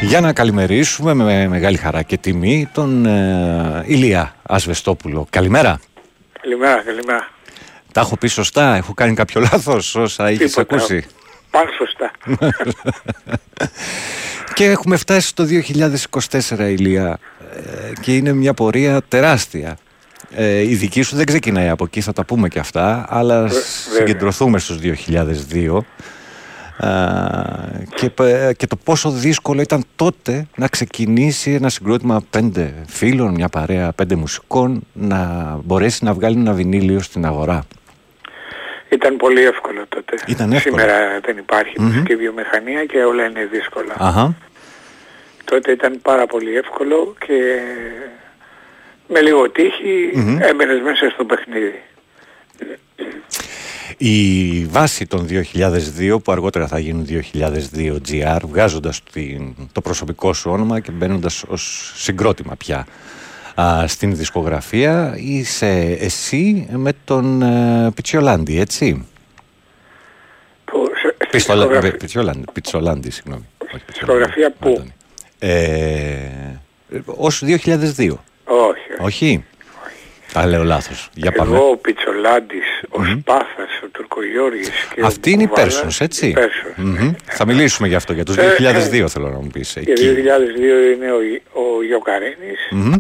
για να καλημερίσουμε με μεγάλη χαρά και τιμή τον ε, Ηλία Ασβεστόπουλο. Καλημέρα. Καλημέρα, καλημέρα. Τα έχω πει σωστά, έχω κάνει κάποιο λάθος όσα είχες Τίποτα. ακούσει. Πάνε σωστά. και έχουμε φτάσει στο 2024 Ηλία ε, και είναι μια πορεία τεράστια. Ε, η δική σου δεν ξεκινάει από εκεί, θα τα πούμε και αυτά, αλλά βέβαια. συγκεντρωθούμε στους 2002 Α, και, π- και το πόσο δύσκολο ήταν τότε να ξεκινήσει ένα συγκρότημα πέντε φίλων, μια παρέα πέντε μουσικών, να μπορέσει να βγάλει ένα βινίλιο στην αγορά. Ήταν πολύ εύκολο τότε. Ήταν εύκολο. Σήμερα δεν υπάρχει Μμμ. μουσική βιομηχανία και όλα είναι δύσκολα. Αχα. Τότε ήταν πάρα πολύ εύκολο και με λίγο τύχη Μμμ. έμπαινες μέσα στο παιχνίδι. Η βάση των 2002 που αργότερα θα γίνουν 2002 GR βγάζοντας την, το προσωπικό σου όνομα και μπαίνοντας ως συγκρότημα πια α, στην δισκογραφία είσαι εσύ με τον ε, Πιτσιολάντη έτσι; Που, σε, στη Πιστολα- δισκογραφία- ε, Πιτσιολάντη, Πιτσολάντη συγγνώμη Όχι, Πιτσιολάντη. δισκογραφία που; ε, ως 2002 Όχι. όχι τα λέω λάθος για πάμε Εγώ, ο Πιτσολάντης, ο Μμμ. Σπάθας, ο Τουρκογιώργης και ο Αυτή είναι η Κουβάλας, Πέρσονς, έτσι; η Πέρσονς. Μμμ. Θα μιλήσουμε γι' αυτό, για τους Ε, 2002 θέλω να μου πεις. Και Εκεί. 2002 είναι ο, Γι- ο Γιωκαρίνης, Μμμ.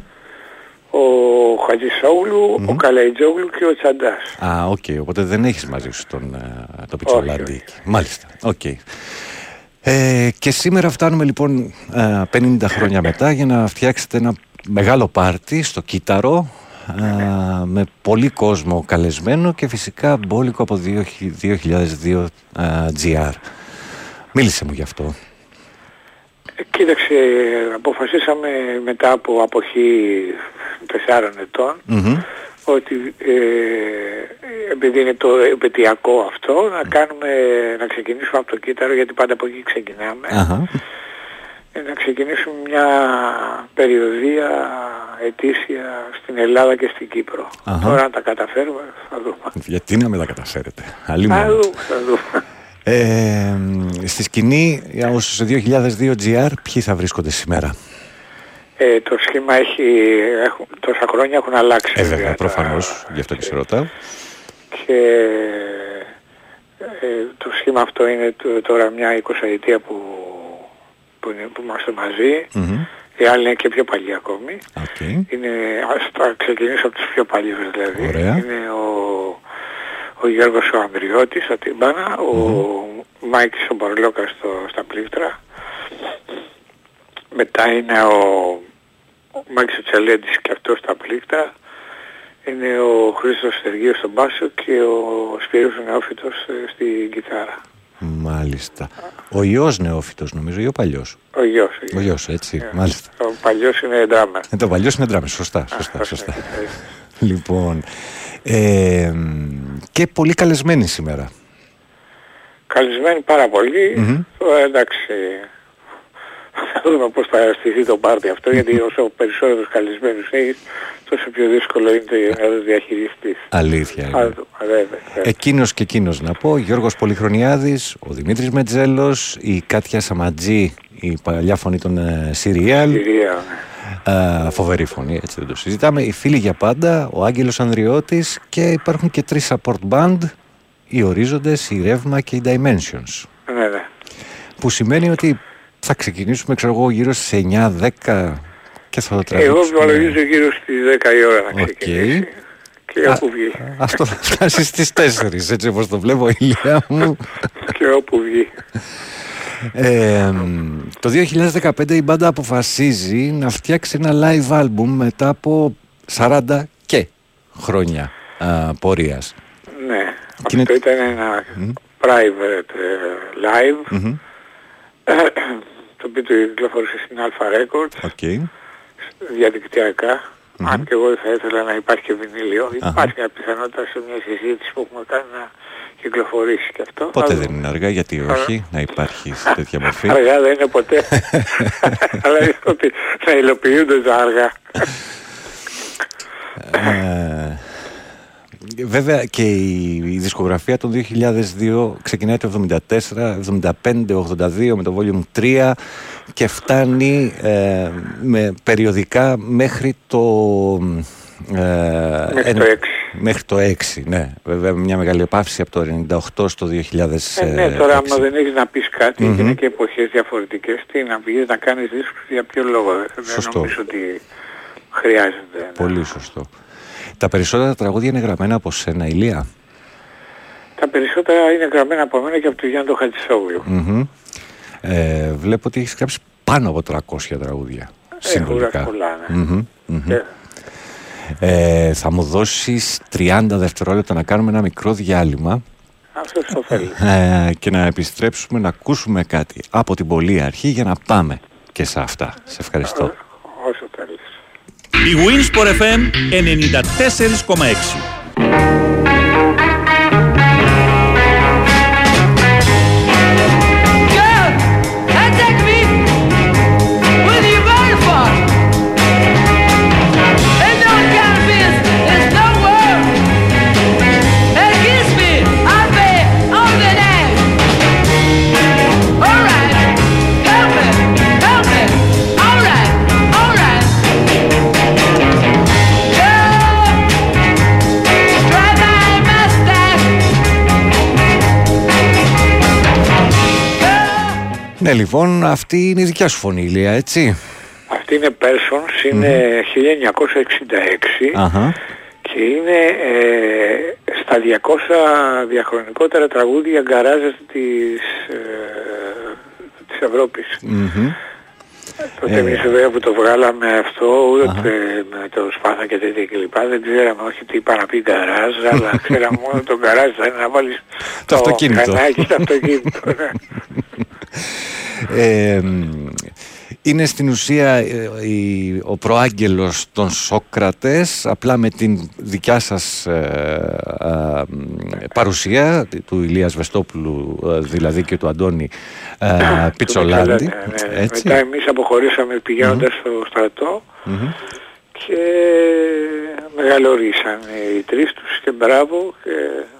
Ο ο χατζησογλου ο Καλαϊτζόγλου και ο Τσαντάς. Α, οκ. Οπότε δεν έχεις μαζί σου τον, ε, τον Πιτσολάντη. Μάλιστα. Οκ. Ε, και σήμερα φτάνουμε λοιπόν ε, 50 χρόνια μετά για να φτιάξετε ένα μεγάλο πάρτι στο Κύτταρο ε, με πολύ κόσμο καλεσμένο και φυσικά μπόλικο από 2002 ε, GR. Μίλησε μου γι' αυτό. Ε, Κοίταξε, αποφασίσαμε μετά από αποχή τεσσάρων ετών Μμμ. ότι ε, επειδή είναι το επαιτειακό αυτό να κάνουμε, να ξεκινήσουμε από το κύτταρο γιατί πάντα από εκεί ξεκινάμε Αχα. ε, να ξεκινήσουμε μια περιοδία ετήσια στην Ελλάδα και στην Κύπρο. Αχα. Τώρα αν τα καταφέρουμε θα δούμε. Γιατί να μην τα καταφέρετε; Αλλή Θα μόνο. δούμε, θα δούμε. Ε, στη σκηνή, για όσους 2002 GR, ποιοι θα βρίσκονται σήμερα; Ε, το σχήμα έχει, έχουν, τόσα χρόνια έχουν αλλάξει. Ε, βέβαια, βέβαια, τα- προφανώς, γι' αυτό και σε ρωτάω. και ε, το σχήμα αυτό είναι το- τώρα μια εικοσαετία που, που, είναι, που είμαστε μαζί. Μμμ. Οι άλλοι είναι και πιο παλιοί ακόμη. Οκ. Είναι, ας τα ξεκινήσω από τους πιο παλιούς δηλαδή. Ωραία. Είναι ο, ο Γιώργος ο Ανδριώτης στα τύμπανα, ο Μάικης ο Μπορλόκας στο, στα πλήκτρα. Μετά είναι ο, ο Μάικης ο Τσαλέντης και αυτός στα πλήκτρα. Είναι ο Χρήστος Σεργίου στον μπάσο και ο Σπύρος ο Νεόφυτος ε, στην κιθάρα. Μάλιστα. Ο ιός νεόφυτος νομίζω ή ο παλιός; Ο γιος. Ο γιος, έτσι, μάλιστα. Ο παλιός είναι ντράμερ. Ε, το παλιός είναι ντράμες, σωστά, σωστά, σωστά. λοιπόν, ε, και πολύ καλεσμένοι σήμερα. Καλεσμένοι πάρα πολύ. Μμμ. Τώρα, εντάξει, θα δούμε πώς θα στηθεί το πάρτι αυτό, γιατί όσο περισσότερους καλεσμένους έχεις, τόσο πιο δύσκολο είναι να το διαχειριστείς. Αλήθεια Θα είναι. δούμε, βέβαια, βέβαια. Εκείνος και εκείνος να πω, Γιώργος Πολυχρονιάδης, ο Δημήτρης Μετζέλος, η Κάτια Σαματζή, η παλιά φωνή των ε, Σιριάλ, Συρία, ναι. ε, φοβερή φωνή, έτσι δεν το συζητάμε, οι φίλοι για πάντα, ο Άγγελος Ανδριώτης και υπάρχουν και τρεις support band, οι Ορίζοντες, η Ρεύμα και οι Dimensions. Ναι, ναι. Που σημαίνει ότι θα ξεκινήσουμε, ξέρω εγώ, γύρω στις 9-10 και θα το Εγώ τραβήξουμε. υπολογίζω γύρω στις 10 η ώρα να Οκ. ξεκινήσει. Και Α, όπου βγει. Αυτό θα φτάσει στις 4, έτσι όπως το βλέπω, Ηλία μου. Και όπου βγει. Ε, το 2015 η μπάντα αποφασίζει να φτιάξει ένα live album μετά από 40 και χρόνια α, πορείας. Ναι. Και είναι- Αυτό ήταν ένα private ε, live, Μμμ. το οποίο το κυκλοφόρησε στην Alpha Records. OK. διαδικτυακά. Αν και εγώ θα ήθελα να υπάρχει και βινίλιο. Αχα. Υπάρχει μια πιθανότητα σε μια συζήτηση που έχουμε κάνει να κυκλοφορήσει και αυτό. Ποτέ Θα δεν δούμε. είναι αργά, γιατί όχι, να υπάρχει σε τέτοια μορφή. Αργά δεν είναι ποτέ. Αλλά είναι ότι να υλοποιούνται τα αργά. Ε, βέβαια και η, η δισκογραφία το 2002 ξεκινάει το 74, 75, 82 με το Volume 3 και φτάνει ε, με, περιοδικά μέχρι το... ε, Μέχρι ένα- το 6. Μέχρι το 6, ναι. Βέβαια μια μεγάλη επάυση από το 98 στο 2000. Ε, ναι, τώρα άμα έξι. δεν έχεις να πεις κάτι, Μμμ. είναι και εποχές διαφορετικές, τι να βγεις να κάνεις δίσκους, για ποιο λόγο. Δεν Σωστό. νομίζω ότι χρειάζεται. Πολύ σωστό. Τα περισσότερα τραγούδια είναι γραμμένα από σένα, Ηλία; Τα περισσότερα είναι γραμμένα από μένα και από τον Γιάννη τον Χατζησόγλου. Μμμ. Ε, βλέπω ότι έχεις γράψει πάνω από 300 τραγούδια. Συνολικά. γράψει πολλά, ναι. Μμμ, μμμ. Και- Ε, θα μου δώσεις 30 δευτερόλεπτα να κάνουμε ένα μικρό διάλειμμα Αυτό το θέλεις. ε, και να επιστρέψουμε να ακούσουμε κάτι από την πολύ αρχή για να πάμε και σε αυτά. Σε ευχαριστώ. Όσο θέλεις. Η Winsport FM 94,6. Ναι, λοιπόν, αυτή είναι η δικιά σου φωνή, Ηλία, έτσι. Αυτή Αυτή είναι Persons, είναι 1966 Αχα. και είναι ε, στα 200 διαχρονικότερα τραγούδια γκαράζ της, ε, της Ευρώπης. Μμμ. Τότε Ε, εμείς βέβαια που το βγάλαμε αυτό, ούτε με το σπάθα και τέτοια κλπ. Δεν ξέραμε όχι τι είπα να πει γκαράζ, αλλά ξέραμε μόνο το γκαράζ θα είναι να βάλεις Το αυτοκίνητο. κανάκι στο αυτοκίνητο. ναι. Ε, μ, είναι στην ουσία ε, η- ο προάγγελος των Σόκρατες απλά με την δικιά σας ε, α, μ, παρουσία του Ηλίας Βεστόπουλου ε, δηλαδή και του Αντώνη ε, Πιτσολάντη Ναι, ναι. έτσι. Μετά εμείς αποχωρήσαμε πηγαίνοντας στο στρατό Μμμ. Και μεγαλωρίσαν οι τρεις τους και μπράβο. Και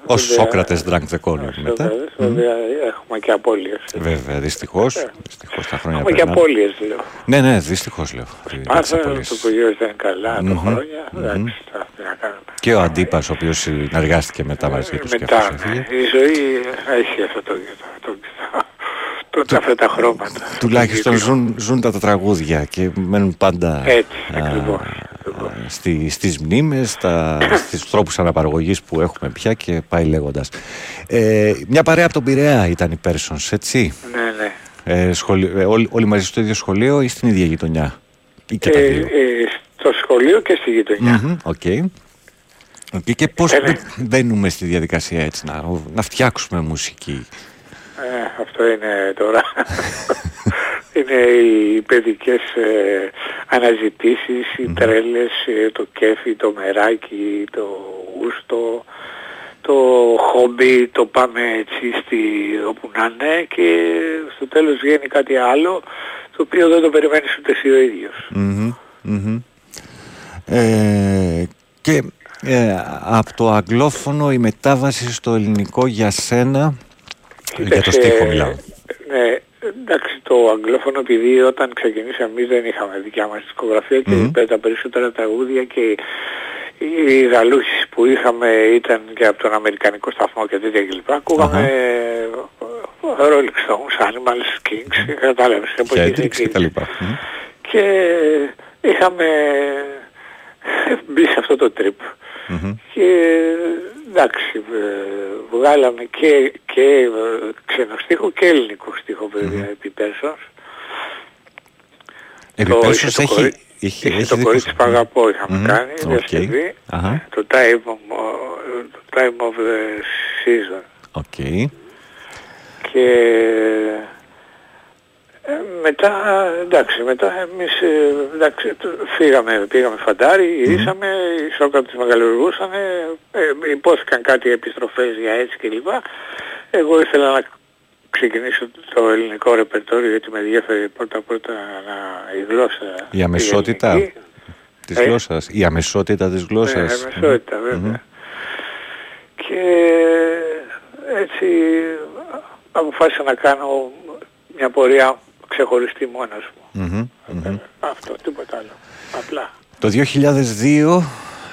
Ως βέβαια- Σόκρατες drank the corner μετά Σόκρατες, βέβαια έχουμε και απώλειες. βέβαια δυστυχώς, δυστυχώς τα χρόνια Έχουμε και περνάνε. απώλειες λέω. ναι ναι δυστυχώς λέω Πάθε, το κογιός δεν είναι καλά, το Μμμ. χρόνια, Μμμ. εντάξει, τα- τι να κάνουμε. και ο Αντίπας ο οποίος συνεργάστηκε μετά μαζί τους και Μετά, αυτός έφυγε. ναι, η ζωή έχει αυτό το, το, το, το, αυτά τα χρώματα. Τουλάχιστον ζουν, ζουν τα, τα τραγούδια και μένουν πάντα Έτσι, α, ακριβώς. α, στη, στις μνήμες, στα, στις τρόπους αναπαραγωγής που έχουμε πια και πάει λέγοντας. Ε, μια παρέα από τον Πειραιά ήταν η Persons, έτσι; Ναι, ναι. Ε, σχολ- ε, όλοι, όλοι μαζί στο ίδιο σχολείο ή στην ίδια γειτονιά; Ή και τα Ε, δύο; ε, στο σχολείο και στη γειτονιά. Μμμ, OK. OK, Και πώς Ε, ναι. μπαι- μπαίνουμε στη διαδικασία έτσι, να, να φτιάξουμε μουσική; Ε, αυτό είναι τώρα. είναι οι παιδικές ε, αναζητήσεις, οι τρέλες, ε, το κέφι, το μεράκι, το γούστο, το χόμπι, το πάμε έτσι στη, όπου να είναι και στο τέλος βγαίνει κάτι άλλο το οποίο δεν το περιμένεις ούτε εσύ ο ίδιος. Μμμ, μμμ. Ε, και ε, από το αγγλόφωνο η μετάβαση στο ελληνικό για σένα για το Κοίταξε, στίχο μιλάω. Ναι, εντάξει, το αγγλόφωνο επειδή όταν ξεκινήσαμε εμείς δεν είχαμε δικιά μας δισκογραφία και Μμμ. τα περισσότερα τραγούδια και οι γαλούχες που είχαμε ήταν και από τον Αμερικανικό σταθμό και τέτοια κλπ. Ακούγαμε ε, Rolling Stones, Animals, Kings, κατάλαβες, εποχές Kendricks και τα εκείνης. λοιπά. Μμ. Και είχαμε μπει σε αυτό το trip. Μμμ. Και εντάξει, ε, βγάλαμε και, και ε, ξενοστίχο και ελληνικό στίχο βέβαια επί Persons. Επί Το Persons είχε το έχει, κορί- είχε, είχε έχει το δικό κορίτσι σου. που αγαπώ είχαμε Μμμ. κάνει, Οκ. διασκευή. Αχα. Το time of, το time of the season. OK. Και ε, μετά, εντάξει, μετά εμείς ε, εντάξει, το- φύγαμε, πήγαμε φαντάρι, γυρίσαμε, οι Σόκρατες μεγαλουργούσαν, ε, υπόθηκαν κάτι επιστροφές για έτσι κλπ. Εγώ ήθελα να ξεκινήσω το ελληνικό ρεπερτόριο γιατί με ενδιαφέρει πρώτα πρώτα να, η γλώσσα. Η αμεσότητα ελληνική. της Ε. γλώσσας. Η αμεσότητα της γλώσσας. Ναι, αμεσότητα Μμμ. βέβαια. Και έτσι αποφάσισα να κάνω μια πορεία ξεχωριστή μόνος μου. Μμμ. Μμμ. Αυτό, τίποτα άλλο. Απλά. Το 2002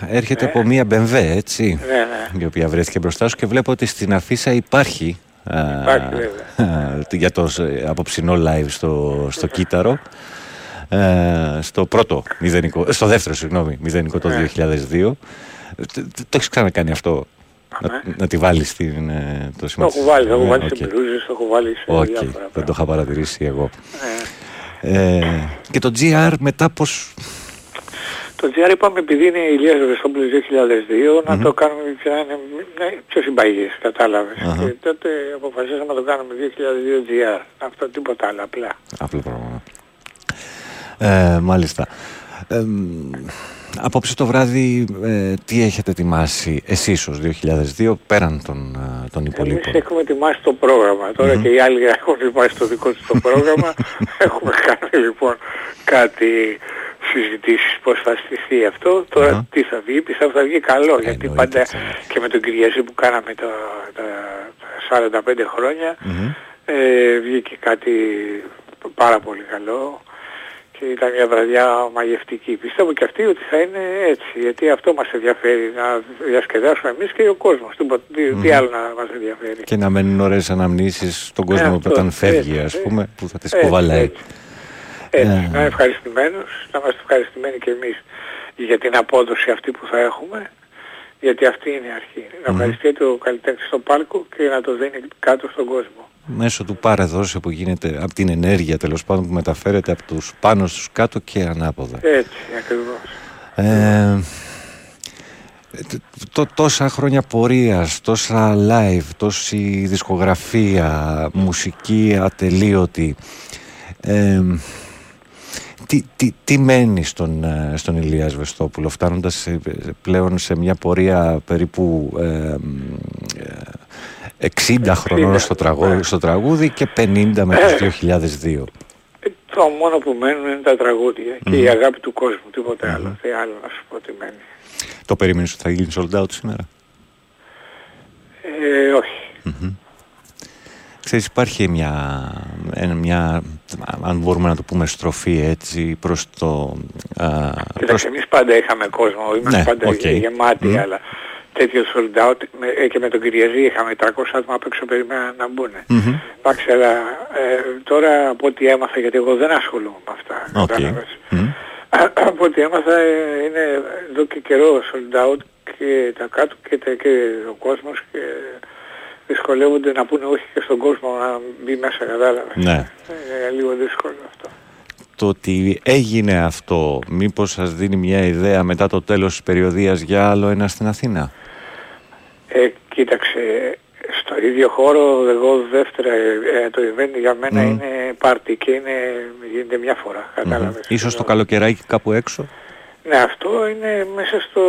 έρχεται από μία BMW, έτσι, Ναι, ναι. η οποία βρέθηκε μπροστά σου και βλέπω ότι στην αφίσα υπάρχει, α, Υπάρχει, βέβαια. για το ε, αποψινό live στο, στο Κύτταρο. Ε, στο πρώτο μηδενικό, στο δεύτερο συγγνώμη, μηδενικό το Ναι. 2002. Ε, Το, το έχεις ξανακάνει αυτό, να, να τη βάλεις στην, ε, το Το σημείο. έχω βάλει, το έχω Ναι, βάλει οκ. σε μπλούζες, το έχω βάλει σε Οκ, διάφορα. δεν το είχα παρατηρήσει εγώ. Ναι. Ε, και το GR μετά πώς... Το GR είπαμε επειδή είναι Ηλίας Ασβεστόπουλος 2002 να το κάνουμε πια είναι ναι, πιο συμπαγής, κατάλαβες. Αχα. Και τότε αποφασίσαμε να το κάνουμε 2002 GR. Αυτό τίποτα άλλο απλά. Απλό πράγμα. Ε, μάλιστα. Ε, μ, απόψε το βράδυ ε, τι έχετε ετοιμάσει εσείς ως 2002 πέραν των, ε, των Εμείς υπολείπων; έχουμε ετοιμάσει το πρόγραμμα. Τώρα Μμμ. και οι άλλοι έχουν ετοιμάσει το δικό τους το πρόγραμμα. έχουμε κάνει λοιπόν κάτι συζητήσεις πώς θα στηθεί αυτό. Τώρα Αχα. τι θα βγει, πιστεύω θα βγει καλό. γιατί εννοείται, πάντα και με τον Κυριαζή που κάναμε τα, τα, τα 45 χρόνια Μμμ. ε, βγήκε κάτι πάρα πολύ καλό και ήταν μια βραδιά μαγευτική. Πιστεύω και αυτή ότι θα είναι έτσι, γιατί αυτό μας ενδιαφέρει, να διασκεδάσουμε εμείς και ο κόσμος. Τι, τι, τι Μμμ. άλλο να μας ενδιαφέρει. Και να μένουν ωραίες αναμνήσεις στον κόσμο Ε, που αυτό, όταν φεύγει έτσι, ας πούμε που θα τις έτσι, κουβαλάει. έτσι. Έτσι, Ε. να είναι ευχαριστημένος, να είμαστε ευχαριστημένοι και εμείς για την απόδοση αυτή που θα έχουμε. Γιατί αυτή είναι η αρχή. Να ευχαριστείτε ο καλλιτέχνης στο πάλκο και να το δίνει κάτω στον κόσμο. Μέσω του πάρε δώσε που γίνεται από την ενέργεια τέλος πάντων που μεταφέρεται από τους πάνω στους κάτω και ανάποδα. Έτσι, ακριβώς. Ε, τ- τ- τόσα χρόνια πορείας, τόσα live, τόση δισκογραφία, μουσική ατελείωτη. Ε, τι, τι, τι μένει στον, ε, στον Ηλίας Σβεστόπουλο φτάνοντας σε- πλέον σε μια πορεία περίπου ε, ε, 60 χρονών στο, τραγούδι, στο τραγούδι και 50 με το 2002. Το μόνο που μένουν είναι τα τραγούδια και η αγάπη του κόσμου, τίποτε άλλο. Τι άλλο να σου πω τι μένει. Το περίμενες ότι θα γίνει sold out σήμερα; Ε, όχι. Ξέρεις υπάρχει μια, ένα- μια, αν μπορούμε να το πούμε στροφή έτσι προς το... Α, προς- Κοίταξε, εμείς πάντα είχαμε κόσμο, είμαστε Ναι, πάντα οκ. γεμάτοι, Μμ. αλλά τέτοιος sold out με, ε, και με τον Κυριαζή είχαμε 300 άτομα απ' έξω περιμέναν να μπουν. Μμμ. Εντάξει, αλλά ε, τώρα από ό,τι έμαθα, γιατί εγώ δεν ασχολούμαι με αυτά, Οκ. κατάλαβες. Μμ. από ό,τι έμαθα ε, είναι εδώ και καιρό sold out και τα κάτω και, τα, και ο κόσμος και δυσκολεύονται να πούνε όχι και στον κόσμο να μπει μέσα, κατάλαβες. Ναι. Είναι λίγο δύσκολο αυτό. Το ότι έγινε αυτό μήπως σας δίνει μια ιδέα μετά το τέλος της περιοδείας για άλλο ένα στην Αθήνα; Ε, κοίταξε, στο ίδιο χώρο εγώ δεύτερα ε, ε, το event για μένα Μμ. είναι πάρτι και είναι, γίνεται μια φορά, κατάλαβες. Ίσως το καλοκαιράκι κάπου έξω. Ναι, αυτό είναι μέσα στο,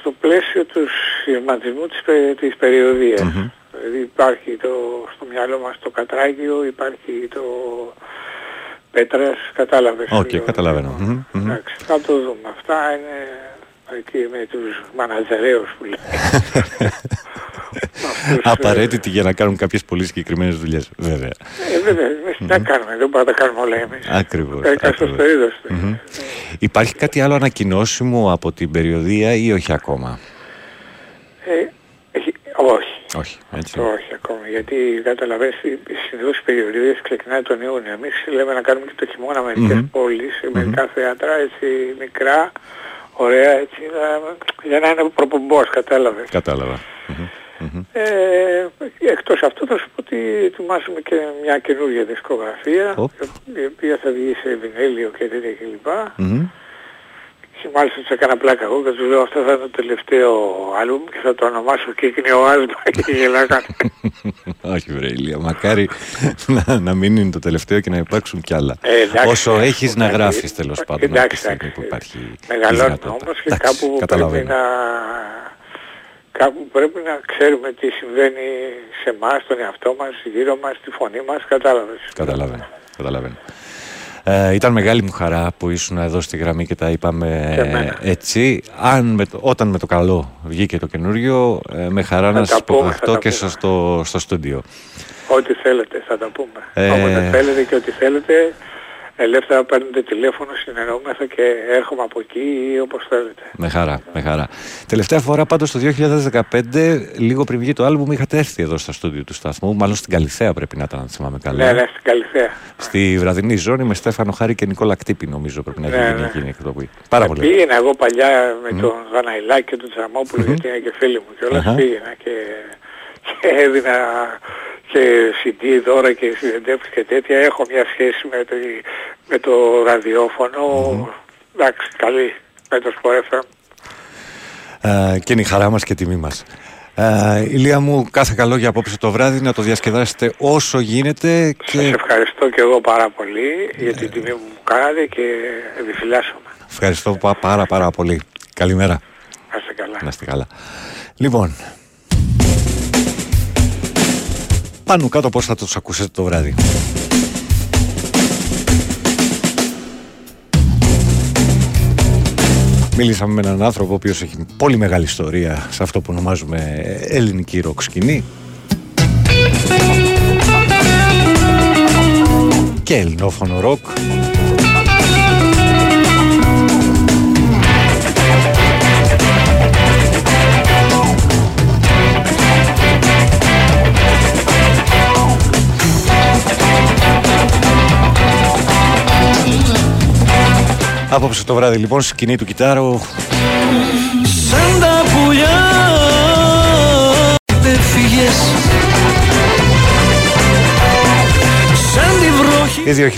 στο πλαίσιο του σχηματισμού της, πε- της περιοδείας. Μμμ. Δηλαδή υπάρχει το, στο μυαλό μας το Κατράκειο, υπάρχει το Πέτρας, κατάλαβες. Οκ, το- καταλαβαίνω. Μμμ, μμμ. Εντάξει, θα το δούμε. Αυτά είναι εκεί με τους μανατζερέους που λέει. Απαραίτητη για να κάνουν κάποιες πολύ συγκεκριμένες δουλειές, βέβαια. Ε, βέβαια, εμείς τι να κάνουμε, δεν μπορούμε να τα κάνουμε όλα εμείς. Ακριβώς. Každý ακριβώς. στο είδος του. Μμμ. Υπάρχει κάτι άλλο ανακοινώσιμο από την περιοδία ή όχι ακόμα; Ε, έχει- όχι. Όχι, έτσι. Όχι ακόμα, γιατί καταλαβαίνεις, οι- οι συνήθως οι περιοδίες ξεκινάει τον Ιούνιο. Εμείς λέμε να κάνουμε και το χειμώνα μερικές Μμμ. πόλεις, σε μερικά θέατρα, έτσι μικρά, ωραία, έτσι, να- για να είναι προπομπός, κατάλαβες. Κατάλαβα. Μμμ, μμμ. Ε, εκτός αυτού θα σου πω ότι ετοιμάζουμε και μια καινούργια δισκογραφία, Οπ. η οποία θα βγει σε βινέλιο και τέτοια κλπ. Μμμ. Και μάλιστα τους έκανα πλάκα εγώ και τους λέω αυτό θα είναι το τελευταίο άλμπουμ και θα το ονομάσω Κύκνιο Άσμα και γελάγανε. Όχι βρε Ηλία, μακάρι να, να μην είναι το τελευταίο και να υπάρξουν κι άλλα. Ε, εντάξει, Όσο ας έχεις πούμε, να ε, γράφεις τέλος πάντων από τη εντάξει, στιγμή εντάξει. που υπάρχει η Μεγαλώνουμε δυνατότητα. όμως και Εντάξει, κάπου πρέπει καταλαβαίνω. να, κάπου πρέπει να ξέρουμε τι συμβαίνει σε εμάς, τον εαυτό μας, γύρω μας, τη φωνή μας, κατάλαβες. Καταλαβαίνω. Καταλαβαίνω. Ε, ήταν μεγάλη μου χαρά που ήσουν εδώ στη γραμμή και τα είπαμε Και εμένα. έτσι. Αν με το, όταν με το καλό βγήκε το καινούριο, ε, με χαρά Θα να τα σας πούμε, θα υποδεχτώ τα και πούμε. στο, στο στούντιο. Ό,τι θέλετε θα τα πούμε. Ε, Όποτε θέλετε και ό,τι θέλετε, ελεύθερα παίρνετε τηλέφωνο, συνεννοούμεθα και έρχομαι από εκεί ή όπως θέλετε. Με χαρά, με χαρά. Τελευταία φορά πάντως το 2015, λίγο πριν βγει το άλμπουμ, είχατε έρθει εδώ στα στούντιο του σταθμού, μάλλον στην Καλυθέα πρέπει να ήταν, αν θυμάμαι καλά. Ναι, ναι, στην Καλυθέα. Στη βραδινή ζώνη με Στέφανο Χάρη και Νικόλα Κτύπη, νομίζω πρέπει να έχει Ναι, γίνει ναι. εκείνη η εκδοχή. Πάρα πολύ. Πήγαινα εγώ παλιά με τον Δαναϊλάκη και τον Τζαμόπουλο, γιατί είναι και φίλοι μου και όλα Αχα. πήγαινα και, και έδινα και CD δώρα και συνεντεύξεις και τέτοια. Έχω μια σχέση με το, με το ραδιόφωνο, εντάξει, καλή, με το Sport FM. Ε, και είναι η χαρά μας και η τιμή μας. Ε, Ηλία μου, κάθε καλό για απόψε το βράδυ, να το διασκεδάσετε όσο γίνεται Σας και ευχαριστώ και εγώ πάρα πολύ για την τιμή που μου κάνατε και επιφυλάσσομαι. ευχαριστώ πα- πάρα πάρα πολύ. Καλημέρα. Να είστε καλά. Να είστε καλά. Λοιπόν, πάνω κάτω πώς θα τους ακούσετε το βράδυ. Μίλησαμε με έναν άνθρωπο ο οποίος έχει πολύ μεγάλη ιστορία σε αυτό που ονομάζουμε ελληνική ροκ σκηνή και ελληνόφωνο ροκ Απόψε το βράδυ λοιπόν σκηνή του κιτάρου. Σαν τα πουλιά δεν φύγες Σαν τη βροχή. Η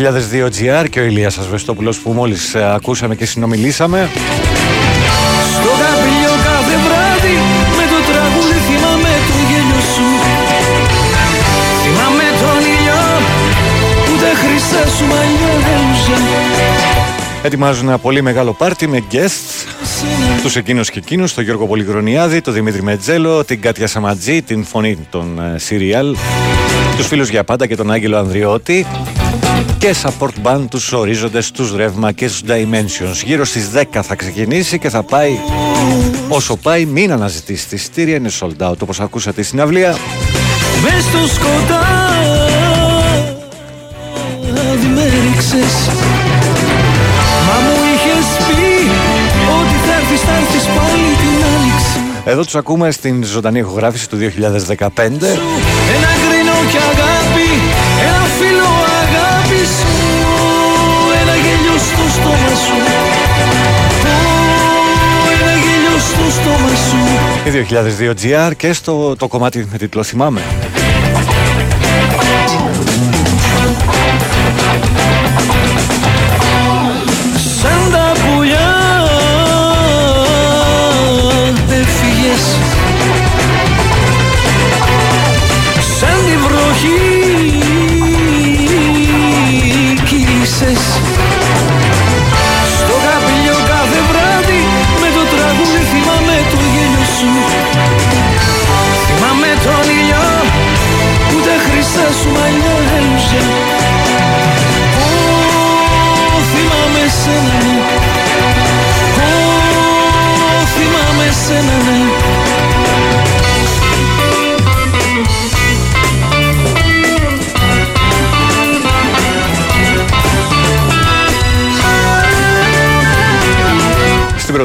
2002 GR και ο Ηλίας Ασβεστόπουλος που μόλις ε, ακούσαμε και συνομιλήσαμε. Στο καπηλιό κάθε βράδυ Με το τραγούδι θυμάμαι το γέλιο σου. Θυμάμαι τον ήλιο Που τα χρυσά σου μαλλιά. δεν Ετοιμάζουν ένα πολύ μεγάλο πάρτι με guests τους εκείνους και εκείνους, τον Γιώργο Πολυχρονιάδη, τον Δημήτρη Μετζέλο, την Κάτια Σαματζή, την φωνή των Σιριάλ, uh, τους φίλους για πάντα και τον Άγγελο Ανδριώτη και support band τους ορίζοντες, τους Ρεύμα και τους Dimensions. Γύρω στις 10 θα ξεκινήσει και θα πάει όσο πάει, μην αναζητήσει τη στήρια, είναι sold out όπως ακούσατε στην αυλία. Μες στο σκοτάδι με ρίξες Εδώ τους ακούμε στην ζωντανή ηχογράφηση του 2015 Ένα γκρίνο και αγάπη, ένα φίλο αγάπη σου Ένα γέλιο στο στόμα σου. Ένα γέλιο στο στόμα σου. Η 2002 GR και στο το κομμάτι με τίτλο Θυμάμαι this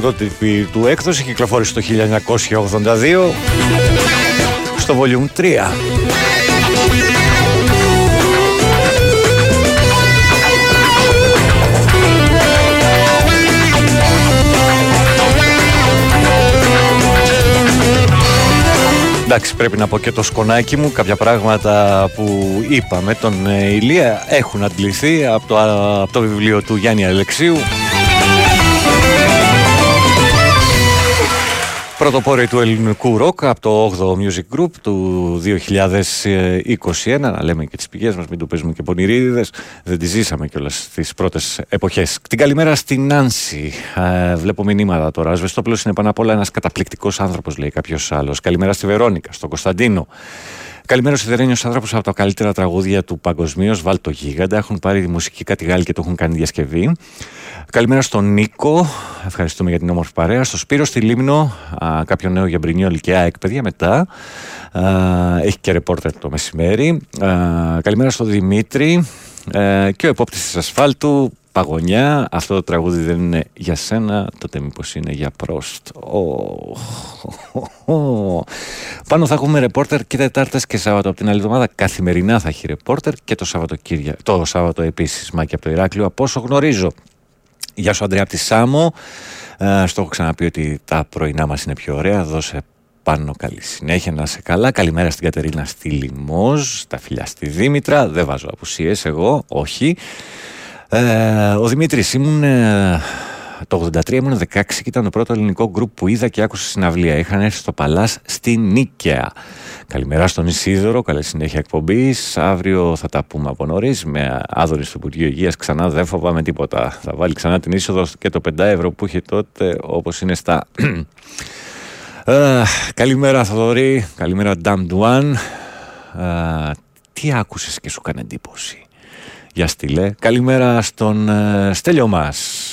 πρωτότυπη του έκδοση κυκλοφόρησε το 1982 στο Volume 3. Εντάξει, πρέπει να πω και το σκονάκι μου. Κάποια πράγματα που είπαμε τον ε, Ηλία έχουν αντληθεί από το, από το βιβλίο του Γιάννη Αλεξίου. Πρωτοπόροι του ελληνικού ροκ από το 8ο Music Group του 2021. Να λέμε και τις πηγές μας, μην το παίζουμε και πονηρίδες. Δεν τις ζήσαμε κιόλας στις πρώτες εποχές. Την καλημέρα στην Νάνση. Ε, βλέπω μηνύματα τώρα. Ασβεστόπουλος είναι πάνω απ' όλα ένας καταπληκτικός άνθρωπος, λέει κάποιος άλλος. Καλημέρα στη Βερόνικα, στον Κωνσταντίνο. Καλημέρα στους Ιδερένιου άνθρωπος από τα καλύτερα τραγούδια του παγκοσμίως. Βάλ το γίγαντα. Έχουν πάρει τη μουσική κάτι Γάλλη και το έχουν κάνει διασκευή. Καλημέρα στον Νίκο. Ευχαριστούμε για την όμορφη παρέα. Στο Σπύρο στη Λίμνο. Α, κάποιο νέο για Μπρινιό Λυκαία εκπαιδεία μετά. Α, έχει και ρεπόρτερ το μεσημέρι. Α, καλημέρα στον Δημήτρη. Ε, και ο επόπτης της ασφάλτου. Παγωνιά, αυτό το τραγούδι δεν είναι για σένα, τότε μήπως είναι για πρόστ. Πάνω θα έχουμε ρεπόρτερ και Τετάρτες και Σάββατο από την άλλη εβδομάδα. Καθημερινά θα έχει ρεπόρτερ και το Σάββατο, το Σάββατο επίσης, Μάκη από το Ηράκλειο, από όσο γνωρίζω. Γεια σου Αντρέα από τη Σάμο. Ε, στο έχω ξαναπεί ότι τα πρωινά μας είναι πιο ωραία. Δώσε πάνω καλή συνέχεια να σε καλά. Καλημέρα στην Κατερίνα στη Λιμόζ, τα φιλιά στη Δήμητρα. Δεν βάζω απουσίες εγώ, όχι. Ε, ο Δημήτρης ήμουν ε, το 83 ήμουν 16 και ήταν το πρώτο ελληνικό γκρουπ που είδα και άκουσα συναυλία. Είχαν έρθει στο Παλάς στη Νίκαια. Καλημέρα στον Ισίδωρο, καλή συνέχεια εκπομπής. Αύριο θα τα πούμε από νωρίς με άδωνη στο Υπουργείο Υγείας. Ξανά δεν φοβάμαι τίποτα. Θα βάλει ξανά την είσοδο και το 5 ευρώ που είχε τότε, όπως είναι στα. Ε, καλημέρα Θοδωρή, καλημέρα Damned One. Ε, τι άκουσες και σου έκανε εντύπωση; Για στείλε. Καλημέρα στον ε, Στέλιο μας.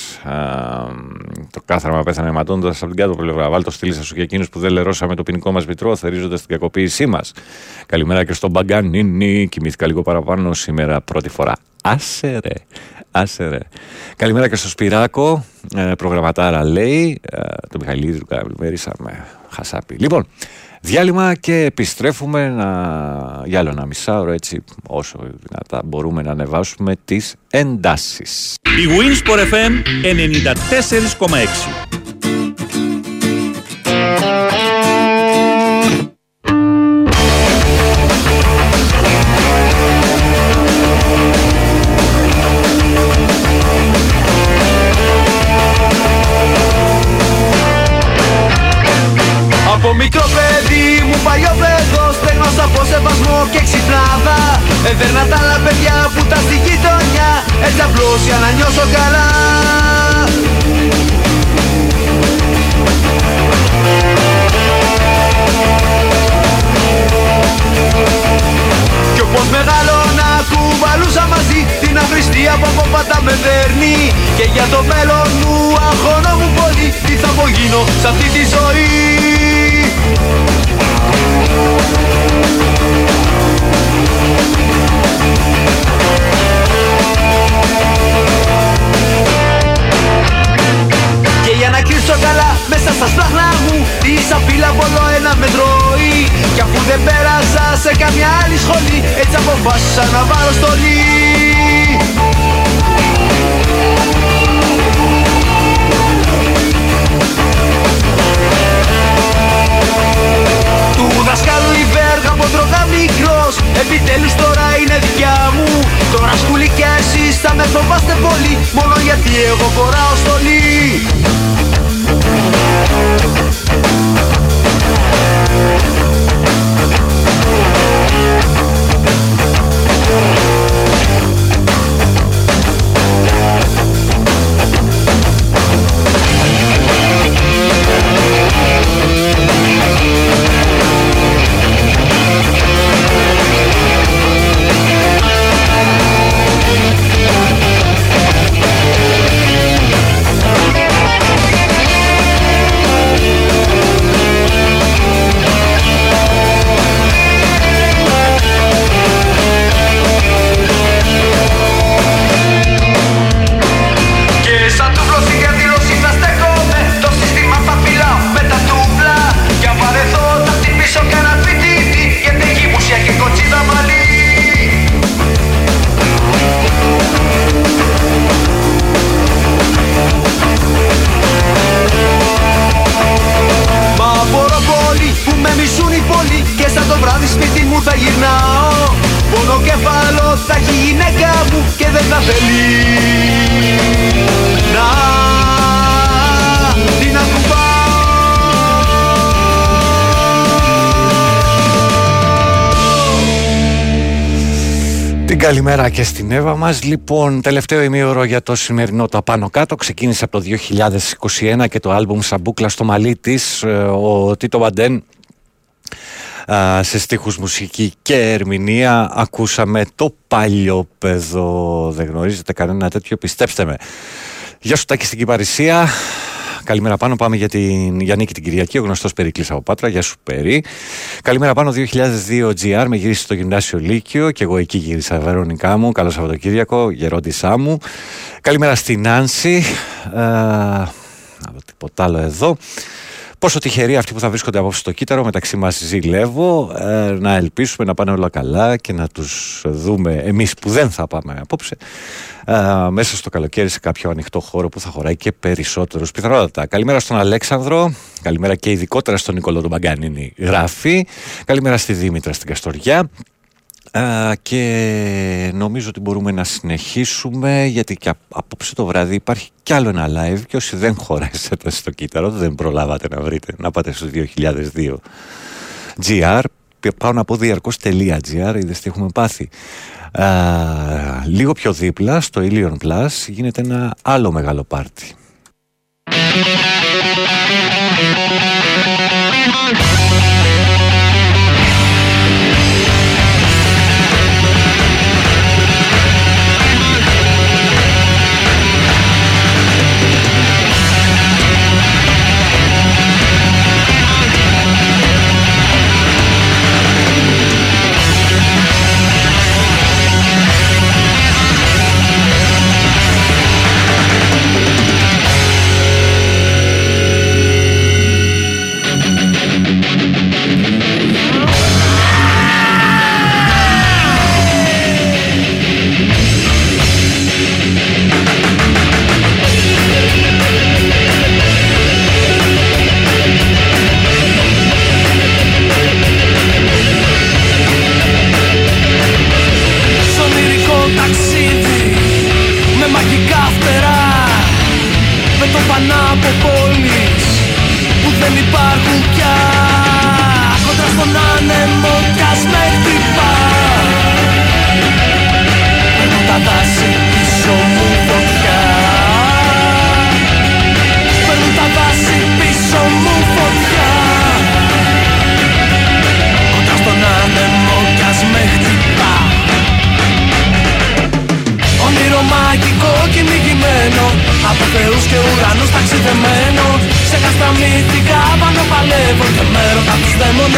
το κάθραμα πέθανε αιματώντα από την κάτω πλευρά. Βάλ το στείλεις σου και εκείνους που δεν λερώσαμε το ποινικό μας μητρό, θερίζοντας την κακοποίησή μας. Καλημέρα και στον Μπαγκανίνη. Κοιμήθηκα λίγο παραπάνω σήμερα πρώτη φορά. Άσε ρε. Άσε ρε. Καλημέρα και στο Σπυράκο. Ε, προγραμματάρα λέει. Ε, το Μιχαλίδη του καλημερίσαμε. Χασάπι. Λοιπόν, διάλειμμα και επιστρέφουμε να... για άλλο ένα μισάωρο έτσι όσο δυνατά μπορούμε να ανεβάσουμε τις εντάσεις. Η Winsport FM 94,6 Από μικρό παιδί μου παλιό παιδό Στέγνωσα από σεβασμό και ξυπνάδα. Έδερνα τα άλλα παιδιά που τα στη γειτονιά Έτσι απλώς για να νιώσω καλά. Κι όπως μεγαλώνα κουβαλούσα μαζί Την αχρηστία που από πάντα με δέρνει Και για το μέλλον μου αγχώνομαι πολύ Τι θα απογίνω σε αυτή τη ζωή Και για να κρύψω καλά μέσα στα σπλάχνα μου Τη σαπίλα πολλό ένα με τρώει. Κι αφού δεν πέρασα σε καμιά άλλη σχολή Έτσι αποφάσισα να βάλω στολή Του δασκάλου η βέργα από τρώγα μικρός. Επιτέλους τώρα είναι δικιά μου. Τώρα σκούλη και εσείς θα με φοβάστε πολύ. Μόνο γιατί εγώ φοράω στολή. Και καλημέρα και στην Εύα μας. Λοιπόν, τελευταίο ημίωρο για το σημερινό το πάνω κάτω. Ξεκίνησε από το 2021 και το άλμπουμ Σαμπούκλα στο μαλλί της. Ε, Ο Τίτο Βαντέν α, σε στίχους μουσική και ερμηνεία ακούσαμε το παλιό παιδό. Δεν γνωρίζετε κανένα τέτοιο, πιστέψτε με. Γεια σου Τάκη στην Κυπαρισία. Καλημέρα πάνω, πάμε για την Γιάννη την Κυριακή, ο γνωστός Περικλής από Πάτρα. Γεια σου, Περί. Καλημέρα πάνω 2002 GR, με γυρίσει στο γυμνάσιο Λύκειο και εγώ εκεί γύρισα, Βερονικά μου. Καλό Σαββατοκύριακο, γερόντισά μου. Καλημέρα στην Νάνση. Ε, να δω τίποτα άλλο εδώ. Πόσο τυχεροί αυτοί που θα βρίσκονται απόψε στο κύτταρο, μεταξύ μας ζηλεύω. Ε, να ελπίσουμε να πάνε όλα καλά και να τους δούμε εμείς που δεν θα πάμε απόψε ε, μέσα στο καλοκαίρι σε κάποιο ανοιχτό χώρο που θα χωράει και περισσότερους πιθανότατα. Καλημέρα στον Αλέξανδρο. Καλημέρα και ειδικότερα στον Νικολό του Μπαγκανίνη. Γράφει. Καλημέρα στη Δήμητρα στην Καστοριά. Α, και νομίζω ότι μπορούμε να συνεχίσουμε γιατί και απόψε το βράδυ υπάρχει κι άλλο ένα live και όσοι δεν χωρέσετε στο κύτταρο δεν προλάβατε να βρείτε να πάτε στο 2002 GR πάω να πω διαρκώς.gr είδες τι έχουμε πάθει. Α, λίγο πιο δίπλα στο Ilion Plus γίνεται ένα άλλο μεγάλο πάρτι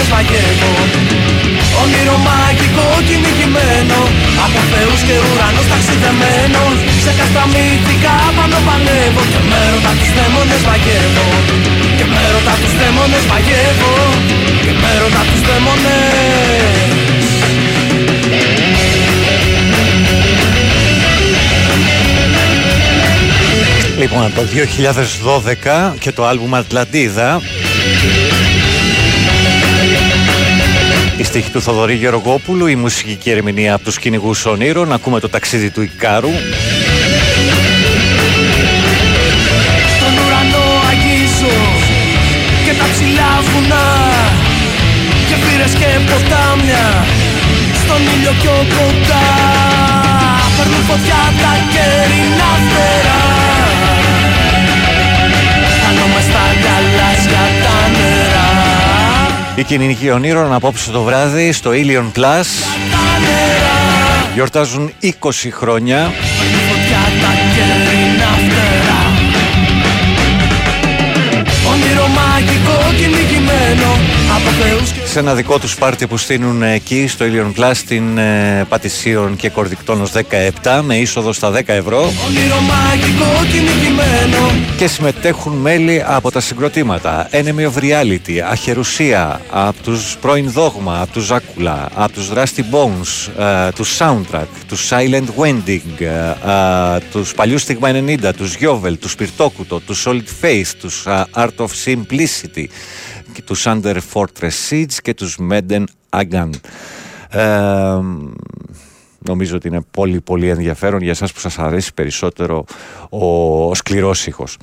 τους δαίμονες μαγεύω Όνειρο μαγικό κυνηγημένο Από θεούς και ουρανούς ταξιδεμένο. Σε καστρα μύθικα πάνω παλεύω Και με ρωτά τους δαίμονες μαγεύω Και με ρωτά τους δαίμονες μαγεύω Και με ρωτά τους δαίμονες. Λοιπόν, το 2012 και το άλμπουμ Ατλαντίδα Η στίχη του Θοδωρή Γεωργόπουλου, η μουσική ερμηνεία από τους κυνηγούς ονείρων. Ακούμε το ταξίδι του Ικάρου. Στον ουρανό αγγίζω και τα ψηλά βουνά Και πήρες και ποτάμια. Στον ήλιο πιο κοντά Παίρνουν φωτιά τα κέρινα φτερά Οι κυνηγοί ονείρων απόψε το βράδυ στο Ilion Plus. Γιορτάζουν 20 χρόνια. Παίρνουν φωτιά τα κέρινα φτερά Όνειρο μαγικό κυνηγημένο από θεούς και σε ένα δικό τους πάρτι που στείλουν εκεί στο Ilion Plus στην ε, Πατησίων και Κορδικτόνος 17 με είσοδο στα 10 ευρώ. Όνειρο μαγικό κυνηγημένο. Και συμμετέχουν μέλη από τα συγκροτήματα. Enemy of Reality, Αχερουσία, από τους πρώην Δόγμα, από τους Ζάκουλα, από τους Rusty Bones, ε, τους Soundtrack, τους Silent Wending, ε, ε, τους παλιούς Στιγμα 90, τους Γιώβελ, τους Σπιρτόκουτο, τους Solid Faith, τους ε, Art of Simplicity, και τους Under Fortress Siege και τους Meden Agan. Ε, νομίζω ότι είναι πολύ πολύ ενδιαφέρον για εσάς που σας αρέσει περισσότερο ο, ο σκληρός ήχος.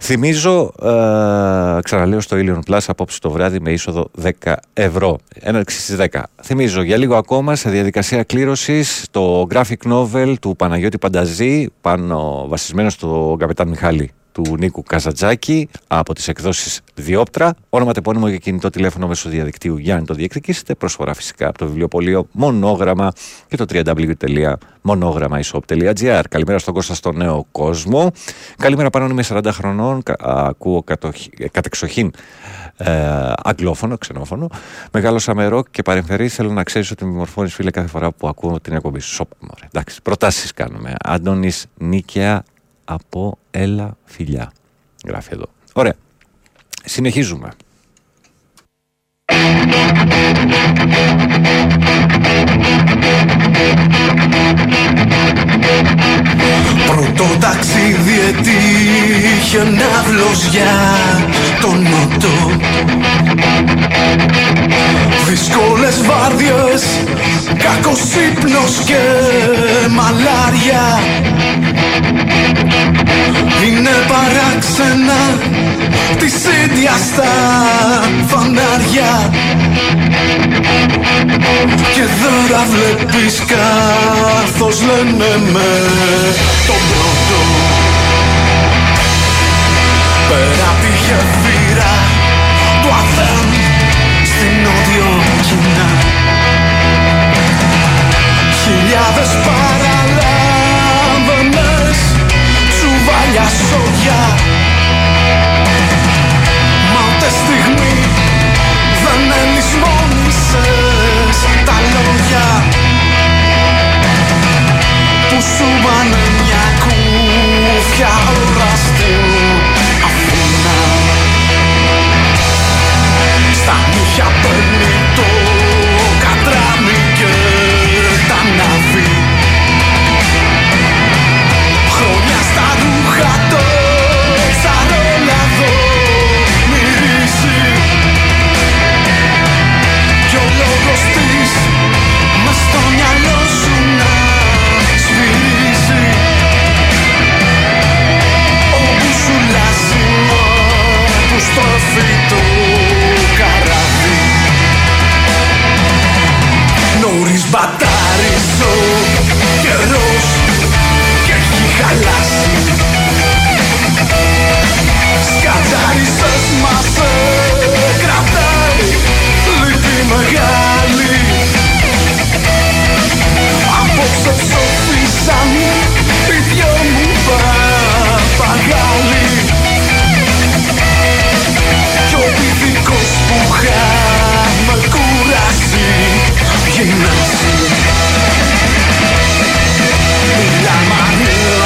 Θυμίζω, ε, ξαναλέω στο Ilion Plus απόψε το βράδυ με είσοδο 10 ευρώ. Έναρξη στις 10. Θυμίζω για λίγο ακόμα σε διαδικασία κλήρωσης το graphic novel του Παναγιώτη Πανταζή πάνω βασισμένο στο Καπετάν Μιχάλη του Νίκου Καζατζάκη από τις εκδόσεις Διόπτρα. Όνομα τεπώνυμο για κινητό τηλέφωνο μέσω διαδικτύου για να το διεκδικήσετε. Προσφορά φυσικά από το βιβλιοπωλείο Μονόγραμμα και το www.monogrammaishop.gr. Καλημέρα στον Κώστα στο νέο κόσμο. Καλημέρα πάνω είμαι 40 χρονών. κα- Ακούω κατοχ- ε, κατεξοχήν ε, αγγλόφωνο, ξενόφωνο. Μεγάλο αμερό και παρεμφερή. Θέλω να ξέρεις ότι με μορφώνεις φίλε κάθε φορά που ακούω την εκπομπή σου. Σοπ, μωρέ. Εντάξει, προτάσεις κάνουμε. Άντωνη Νίκαια από Έλα Φιλιά. Γράφει εδώ. Ωραία. Συνεχίζουμε. Πρώτο ταξίδι έτυχε ναύλος για τον νότο Δύσκολες βάρδιες, κακός ύπνος και μαλάρια Είναι παράξενα της ίδιας στα φανάρια. Και δώρα βλέπεις καθώς λένε με τον πρώτο. Πέρα πήγε βήρα του Αθέν στην νότιο Κίνα. Χιλιάδες παραλάμβανες τσουβάλια σόγια Μα ούτε στιγμή δεν ελισμόνησες τα λόγια που σου πάνε μια χαλάς Σκατζαριστός μας ε, κρατάει Λύπη μεγάλη. Απόψε ψοφίσαν οι δυο μου παπαγάλοι Κι ο πηδικός που χάμε κουράσει Γυμνάσει Μιλάμε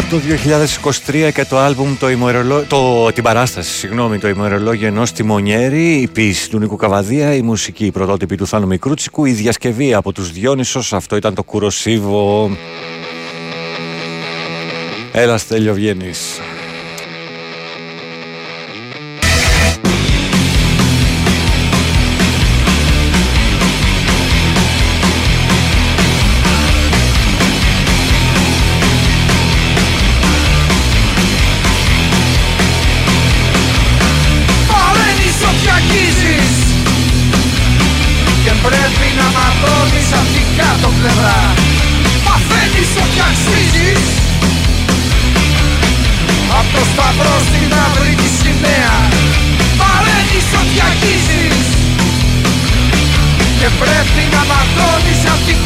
κουβέντα το 2023 και το άλμπουμ το, ημερολό... το την παράσταση, συγγνώμη, το ημερολόγιο ενός τιμονιέρη, η ποίηση του Νίκου Καβαδία, η μουσική η πρωτότυπη του Θάνου Μικρούτσικου, η διασκευή από τους Διόνυσος, αυτό ήταν το κουροσίβο. Έλα Στέλιο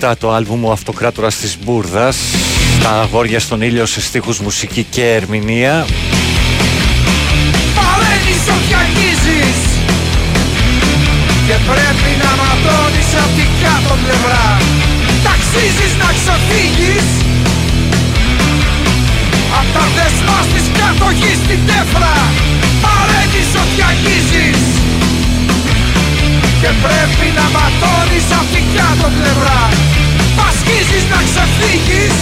2017 το άλμπουμ «Ο Αυτοκράτορας της Μπούρδας» τα αγόρια στον ήλιο σε στίχους μουσική και ερμηνεία. Παρένεις ό,τι αγγίζεις Και πρέπει να ματώνεις απ' την κάτω πλευρά. Ταξίζεις να ξεφύγεις Απ' τα δεσμά της κατοχής στην τέφρα. Παρένεις ό,τι αγγίζεις και πρέπει να ματώνεις απ' την κάτω πλευρά. Πασχίζεις να ξεφύγεις.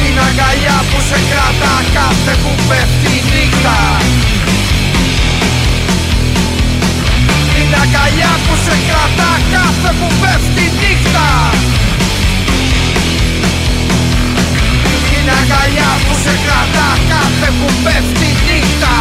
Την αγκαλιά που σε κρατά κάθε που πέφτει η νύχτα. Την αγκαλιά που σε κρατά κάθε που πέφτει η νύχτα. Την αγκαλιά που σε κρατά κάθε που πέφτει η νύχτα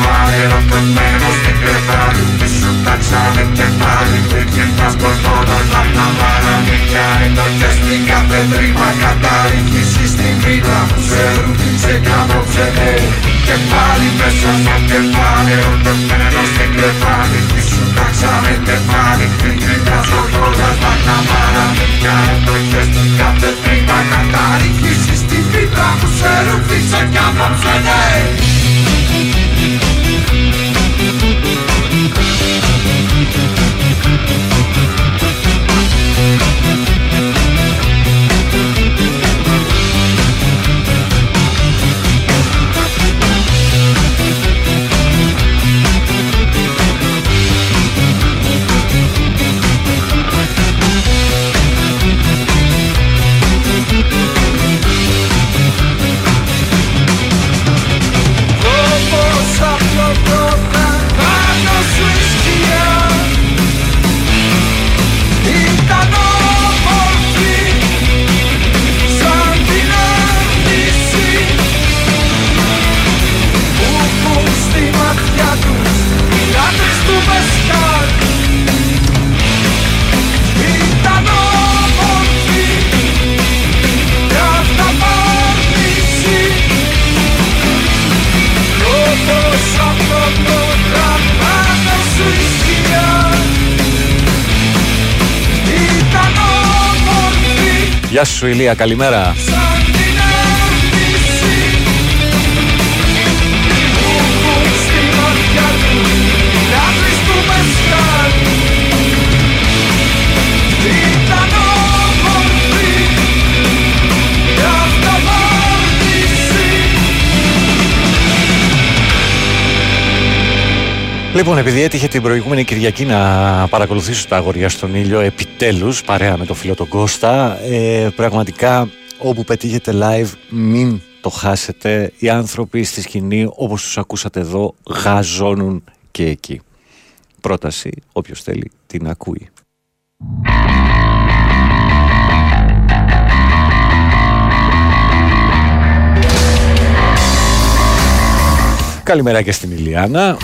πάλι Ερωτεμένο στην κρεβάρι Πίσω τα τσάνε και πάλι Τέτοιοι μας πορτώναν τα πλαμάρα Μικιά ενοχές στην κάθε τρύπα Κατάρι στην πίτα μου ξέρουν τι ξεκάνω ξενέρι Και πάλι μέσα στο κεφάλι Ερωτεμένο στην κρεβάρι Πίσω τα τσάνε και πάλι Τέτοιοι μας πορτώναν τα πλαμάρα Μικιά ενοχές στην κάθε τρύπα Κατάρι στην πίτα μου ξέρουν τι ξεκάνω ξενέρι Γεια σου Ηλία, καλημέρα. Λοιπόν, επειδή έτυχε την προηγούμενη Κυριακή να παρακολουθήσω τα αγοριά στον ήλιο, επιτέλους, παρέα με το φίλο τον Κώστα, ε, πραγματικά όπου πετύχετε live μην το χάσετε. Οι άνθρωποι στη σκηνή, όπως τους ακούσατε εδώ, γαζώνουν και εκεί. Πρόταση, όποιος θέλει, την ακούει. Καλημέρα και στην Ηλιάνα.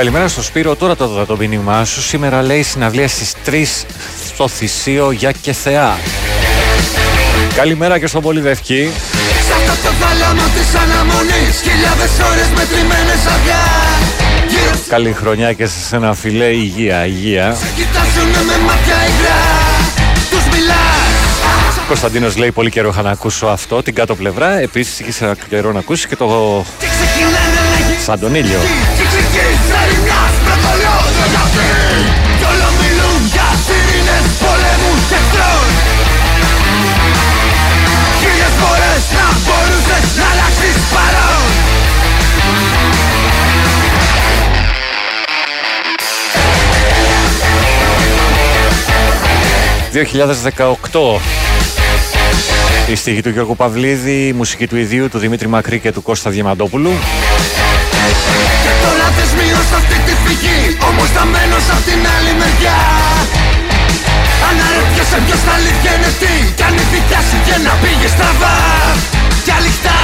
Καλημέρα στο Σπύρο, τώρα το δω το μήνυμά σου. Σήμερα λέει συναυλία στις 3 στο Θησίο για και Θεά. Καλημέρα και στον Πολυδευκή. Σ' αυτό το θάλαμο της αναμονής Χιλιάδες ώρες μετρημένες αυγά Γύρω σου Καλή χρονιά και σε ένα φιλέ υγεία, υγεία. κοιτάζουνε με μάτια υγρά Τους μιλάς Κωνσταντίνος λέει πολύ καιρό είχα να ακούσω αυτό, την κάτω πλευρά. Επίσης είχε καιρό να ακούσει και το Και ξεκινάνε να γίνουν σαν τον ήλιο. 2018 η στίχη του Γιώργου Παυλίδη, η μουσική του ιδίου του Δημήτρη Μακρύ και του Κώστα Διαμαντόπουλου. Και τώρα θεσμίω σε αυτή τη φυγή Όμως θα μένω απ' την άλλη μεριά. Αναρωτιέσαι ποιος θα αληθιένε τι Κι αν η δικιά σου και να πήγε στραβά. Κι αληχτά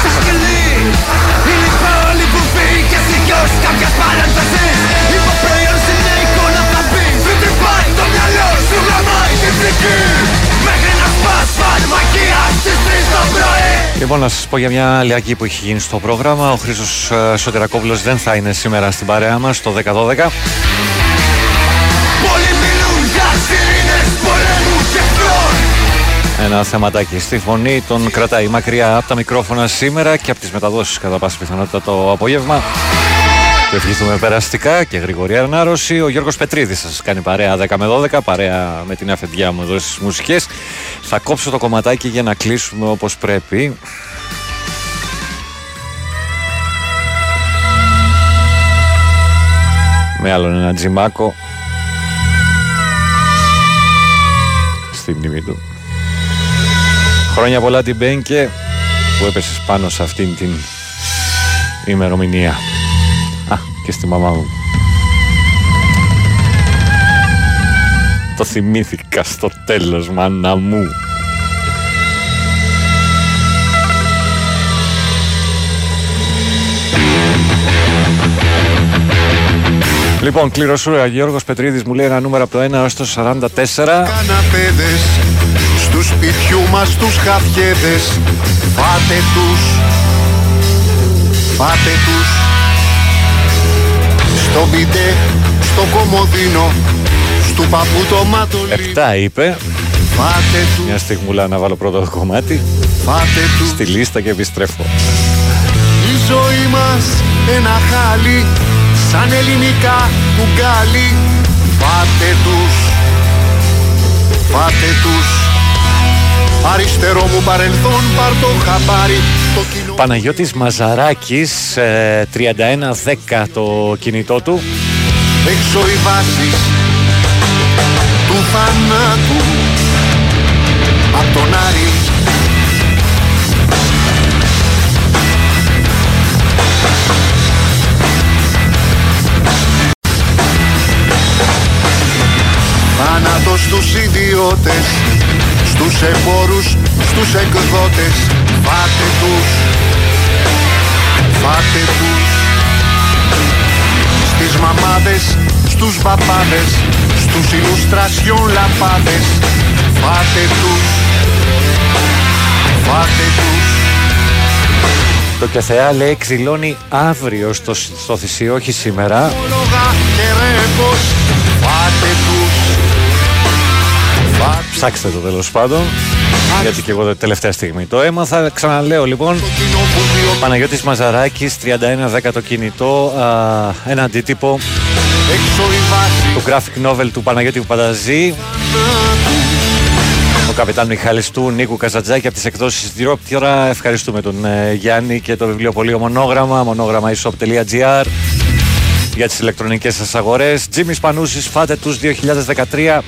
Στα σκελί Είναι η πόλη που φύγες Δικαιός κάποιας παρένθεσης. Υποπροϊόν γαμάει την ψυχή Μέχρι να σπάς φαρμακεία στις 3 το πρωί Λοιπόν, να σας πω για μια αλλιακή που έχει γίνει στο πρόγραμμα. Ο Χρήσος Σωτερακόπουλο δεν θα είναι σήμερα στην παρέα μας το 10-12. Πολλοί μιλούν για σιρήνες πολέμου και εχθρών Ένα θεματάκι στη φωνή τον κρατάει μακριά από τα μικρόφωνα σήμερα και από τις μεταδόσεις κατά πάση πιθανότητα το απόγευμα. Του ευχηθούμε περαστικά και γρήγορη ανάρρωση. Ο Γιώργος Πετρίδης σας κάνει παρέα 10 με 12, παρέα με την αφεντιά μου εδώ στις μουσικές. Θα κόψω το κομματάκι για να κλείσουμε όπως πρέπει. Με άλλον ένα τζιμάκο στη μνήμη του. Χρόνια πολλά την Μπένκε που έπεσες πάνω σε αυτήν την ημερομηνία. Α, και στη μαμά μου. Το θυμήθηκα στο τέλος, μάνα μου. Λοιπόν, κληροσούρα Γιώργος Πετρίδης μου λέει ένα νούμερο από το 1 έως το 44. Καναπέδες Στους σπιτιού μας τους χαφιέδες Φάτε τους Φάτε τους Στο μπιντέ Στο κομμωδίνο Στου παππού το μάτολι 7 είπε. Φάτε τους. Μια στιγμούλα να βάλω πρώτο κομμάτι. Φάτε τους. Στη λίστα και επιστρέφω. Η ζωή μας ένα χάλι σαν ελληνικά κουγκάλι. Φάτε τους, φάτε τους. Αριστερό μου παρελθόν πάρ το χαμπάρι. το κοινό Παναγιώτης Μαζαράκης, ε, 31-10 το κινητό του. έξω οι βάσεις του θανάτου απ' τον Άρη Θάνατος στους ιδιώτες Στους εμπόρους, στους εκδότες Φάτε τους. Φάτε τους. Στις μαμάδες, στους παπάδες Στους ηλουστρασιόν λαπάδες Φάτε τους. Φάτε τους. Το Κεθεά λέει ξυλώνει αύριο στο, στο θυσίο, όχι σήμερα. Λόγα και ρέπος Φάτε τους. Φάτε Ψάξτε το τέλος πάντων. Γιατί και εγώ τελευταία στιγμή το έμαθα. Ξαναλέω λοιπόν. Παναγιώτης Μαζαράκης, 31-10 το κινητό. Α, ένα αντίτυπο έξω η βάση του graphic novel του Παναγιώτη Πανταζή. Ο καπετάν Μιχάλης του Νίκου Καζατζάκη από τις εκδόσεις Διόπτυρα. Ευχαριστούμε τον ε, Γιάννη και το βιβλιοπωλείο Μονόγραμμα, μονόγραμμα isop.gr για τις ηλεκτρονικές σας αγορές. Τζίμις Πανούσης, φάτε τους 2013,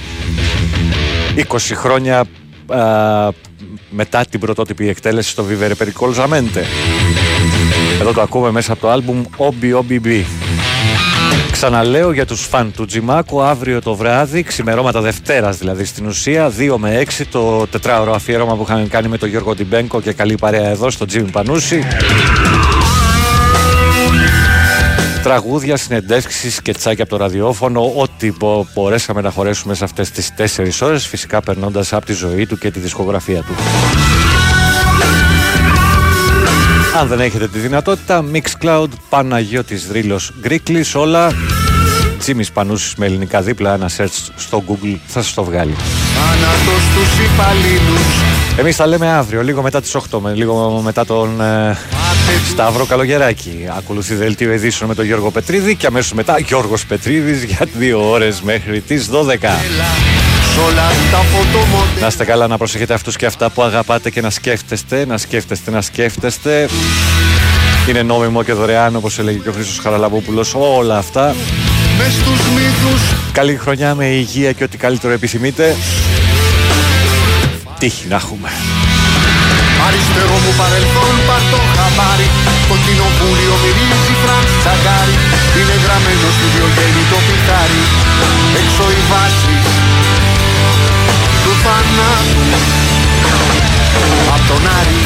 20 χρόνια α, μετά την πρωτότυπη εκτέλεση στο Vivere Pericolosamente. Εδώ το ακούμε μέσα από το άλμπουμ OBOBB. Ξαναλέω για τους φαν του Τζιμάκου αύριο το βράδυ, ξημερώματα Δευτέρας δηλαδή στην ουσία, 2 με 6 το τετράωρο αφιέρωμα που είχαμε κάνει με τον Γιώργο Τιμπένκο και καλή παρέα εδώ στο Τζίμι Πανούση. Τραγούδια, συνεντεύξεις, σκετσάκια από το ραδιόφωνο, ό,τι μπο- μπορέσαμε να χωρέσουμε σε αυτές τις 4 ώρες, φυσικά περνώντας από τη ζωή του και τη δισκογραφία του. Αν δεν έχετε τη δυνατότητα, Mixcloud, Παναγιώτης Δρύλος, Γκρίκλης, όλα. Τζίμις Πανούσης με ελληνικά δίπλα, ένα search στο Google θα σας το βγάλει. Θάνατος στους υπαλλήλους Εμείς τα λέμε αύριο, λίγο μετά τις 8, με, λίγο μετά τον ε, Σταύρο Καλογεράκη. Ακολουθεί δελτίο ειδήσεων με τον Γιώργο Πετρίδη και αμέσως μετά Γιώργος Πετρίδης για δύο ώρες μέχρι τις 12. Σ' όλα τα φωτομοντέλα Να είστε καλά, να προσέχετε αυτούς και αυτά που αγαπάτε και να σκέφτεστε, να σκέφτεστε, να σκέφτεστε. Είναι νόμιμο και δωρεάν, όπως έλεγε και ο Χρήστος Χαραλαμπόπουλος, όλα αυτά. Μες στους μύθους Καλή χρονιά με υγεία και ό,τι καλύτερο επιθυμείτε. Τύχη να έχουμε. Αριστερό μου παρελθόν χαμάρι Το κοινοβούλιο μυρίζει φραν τσαγκάρι Είναι γραμμένος στη το πιθάρι. Έξω οι βάσεις του θανάτου. Απ' τον Άρη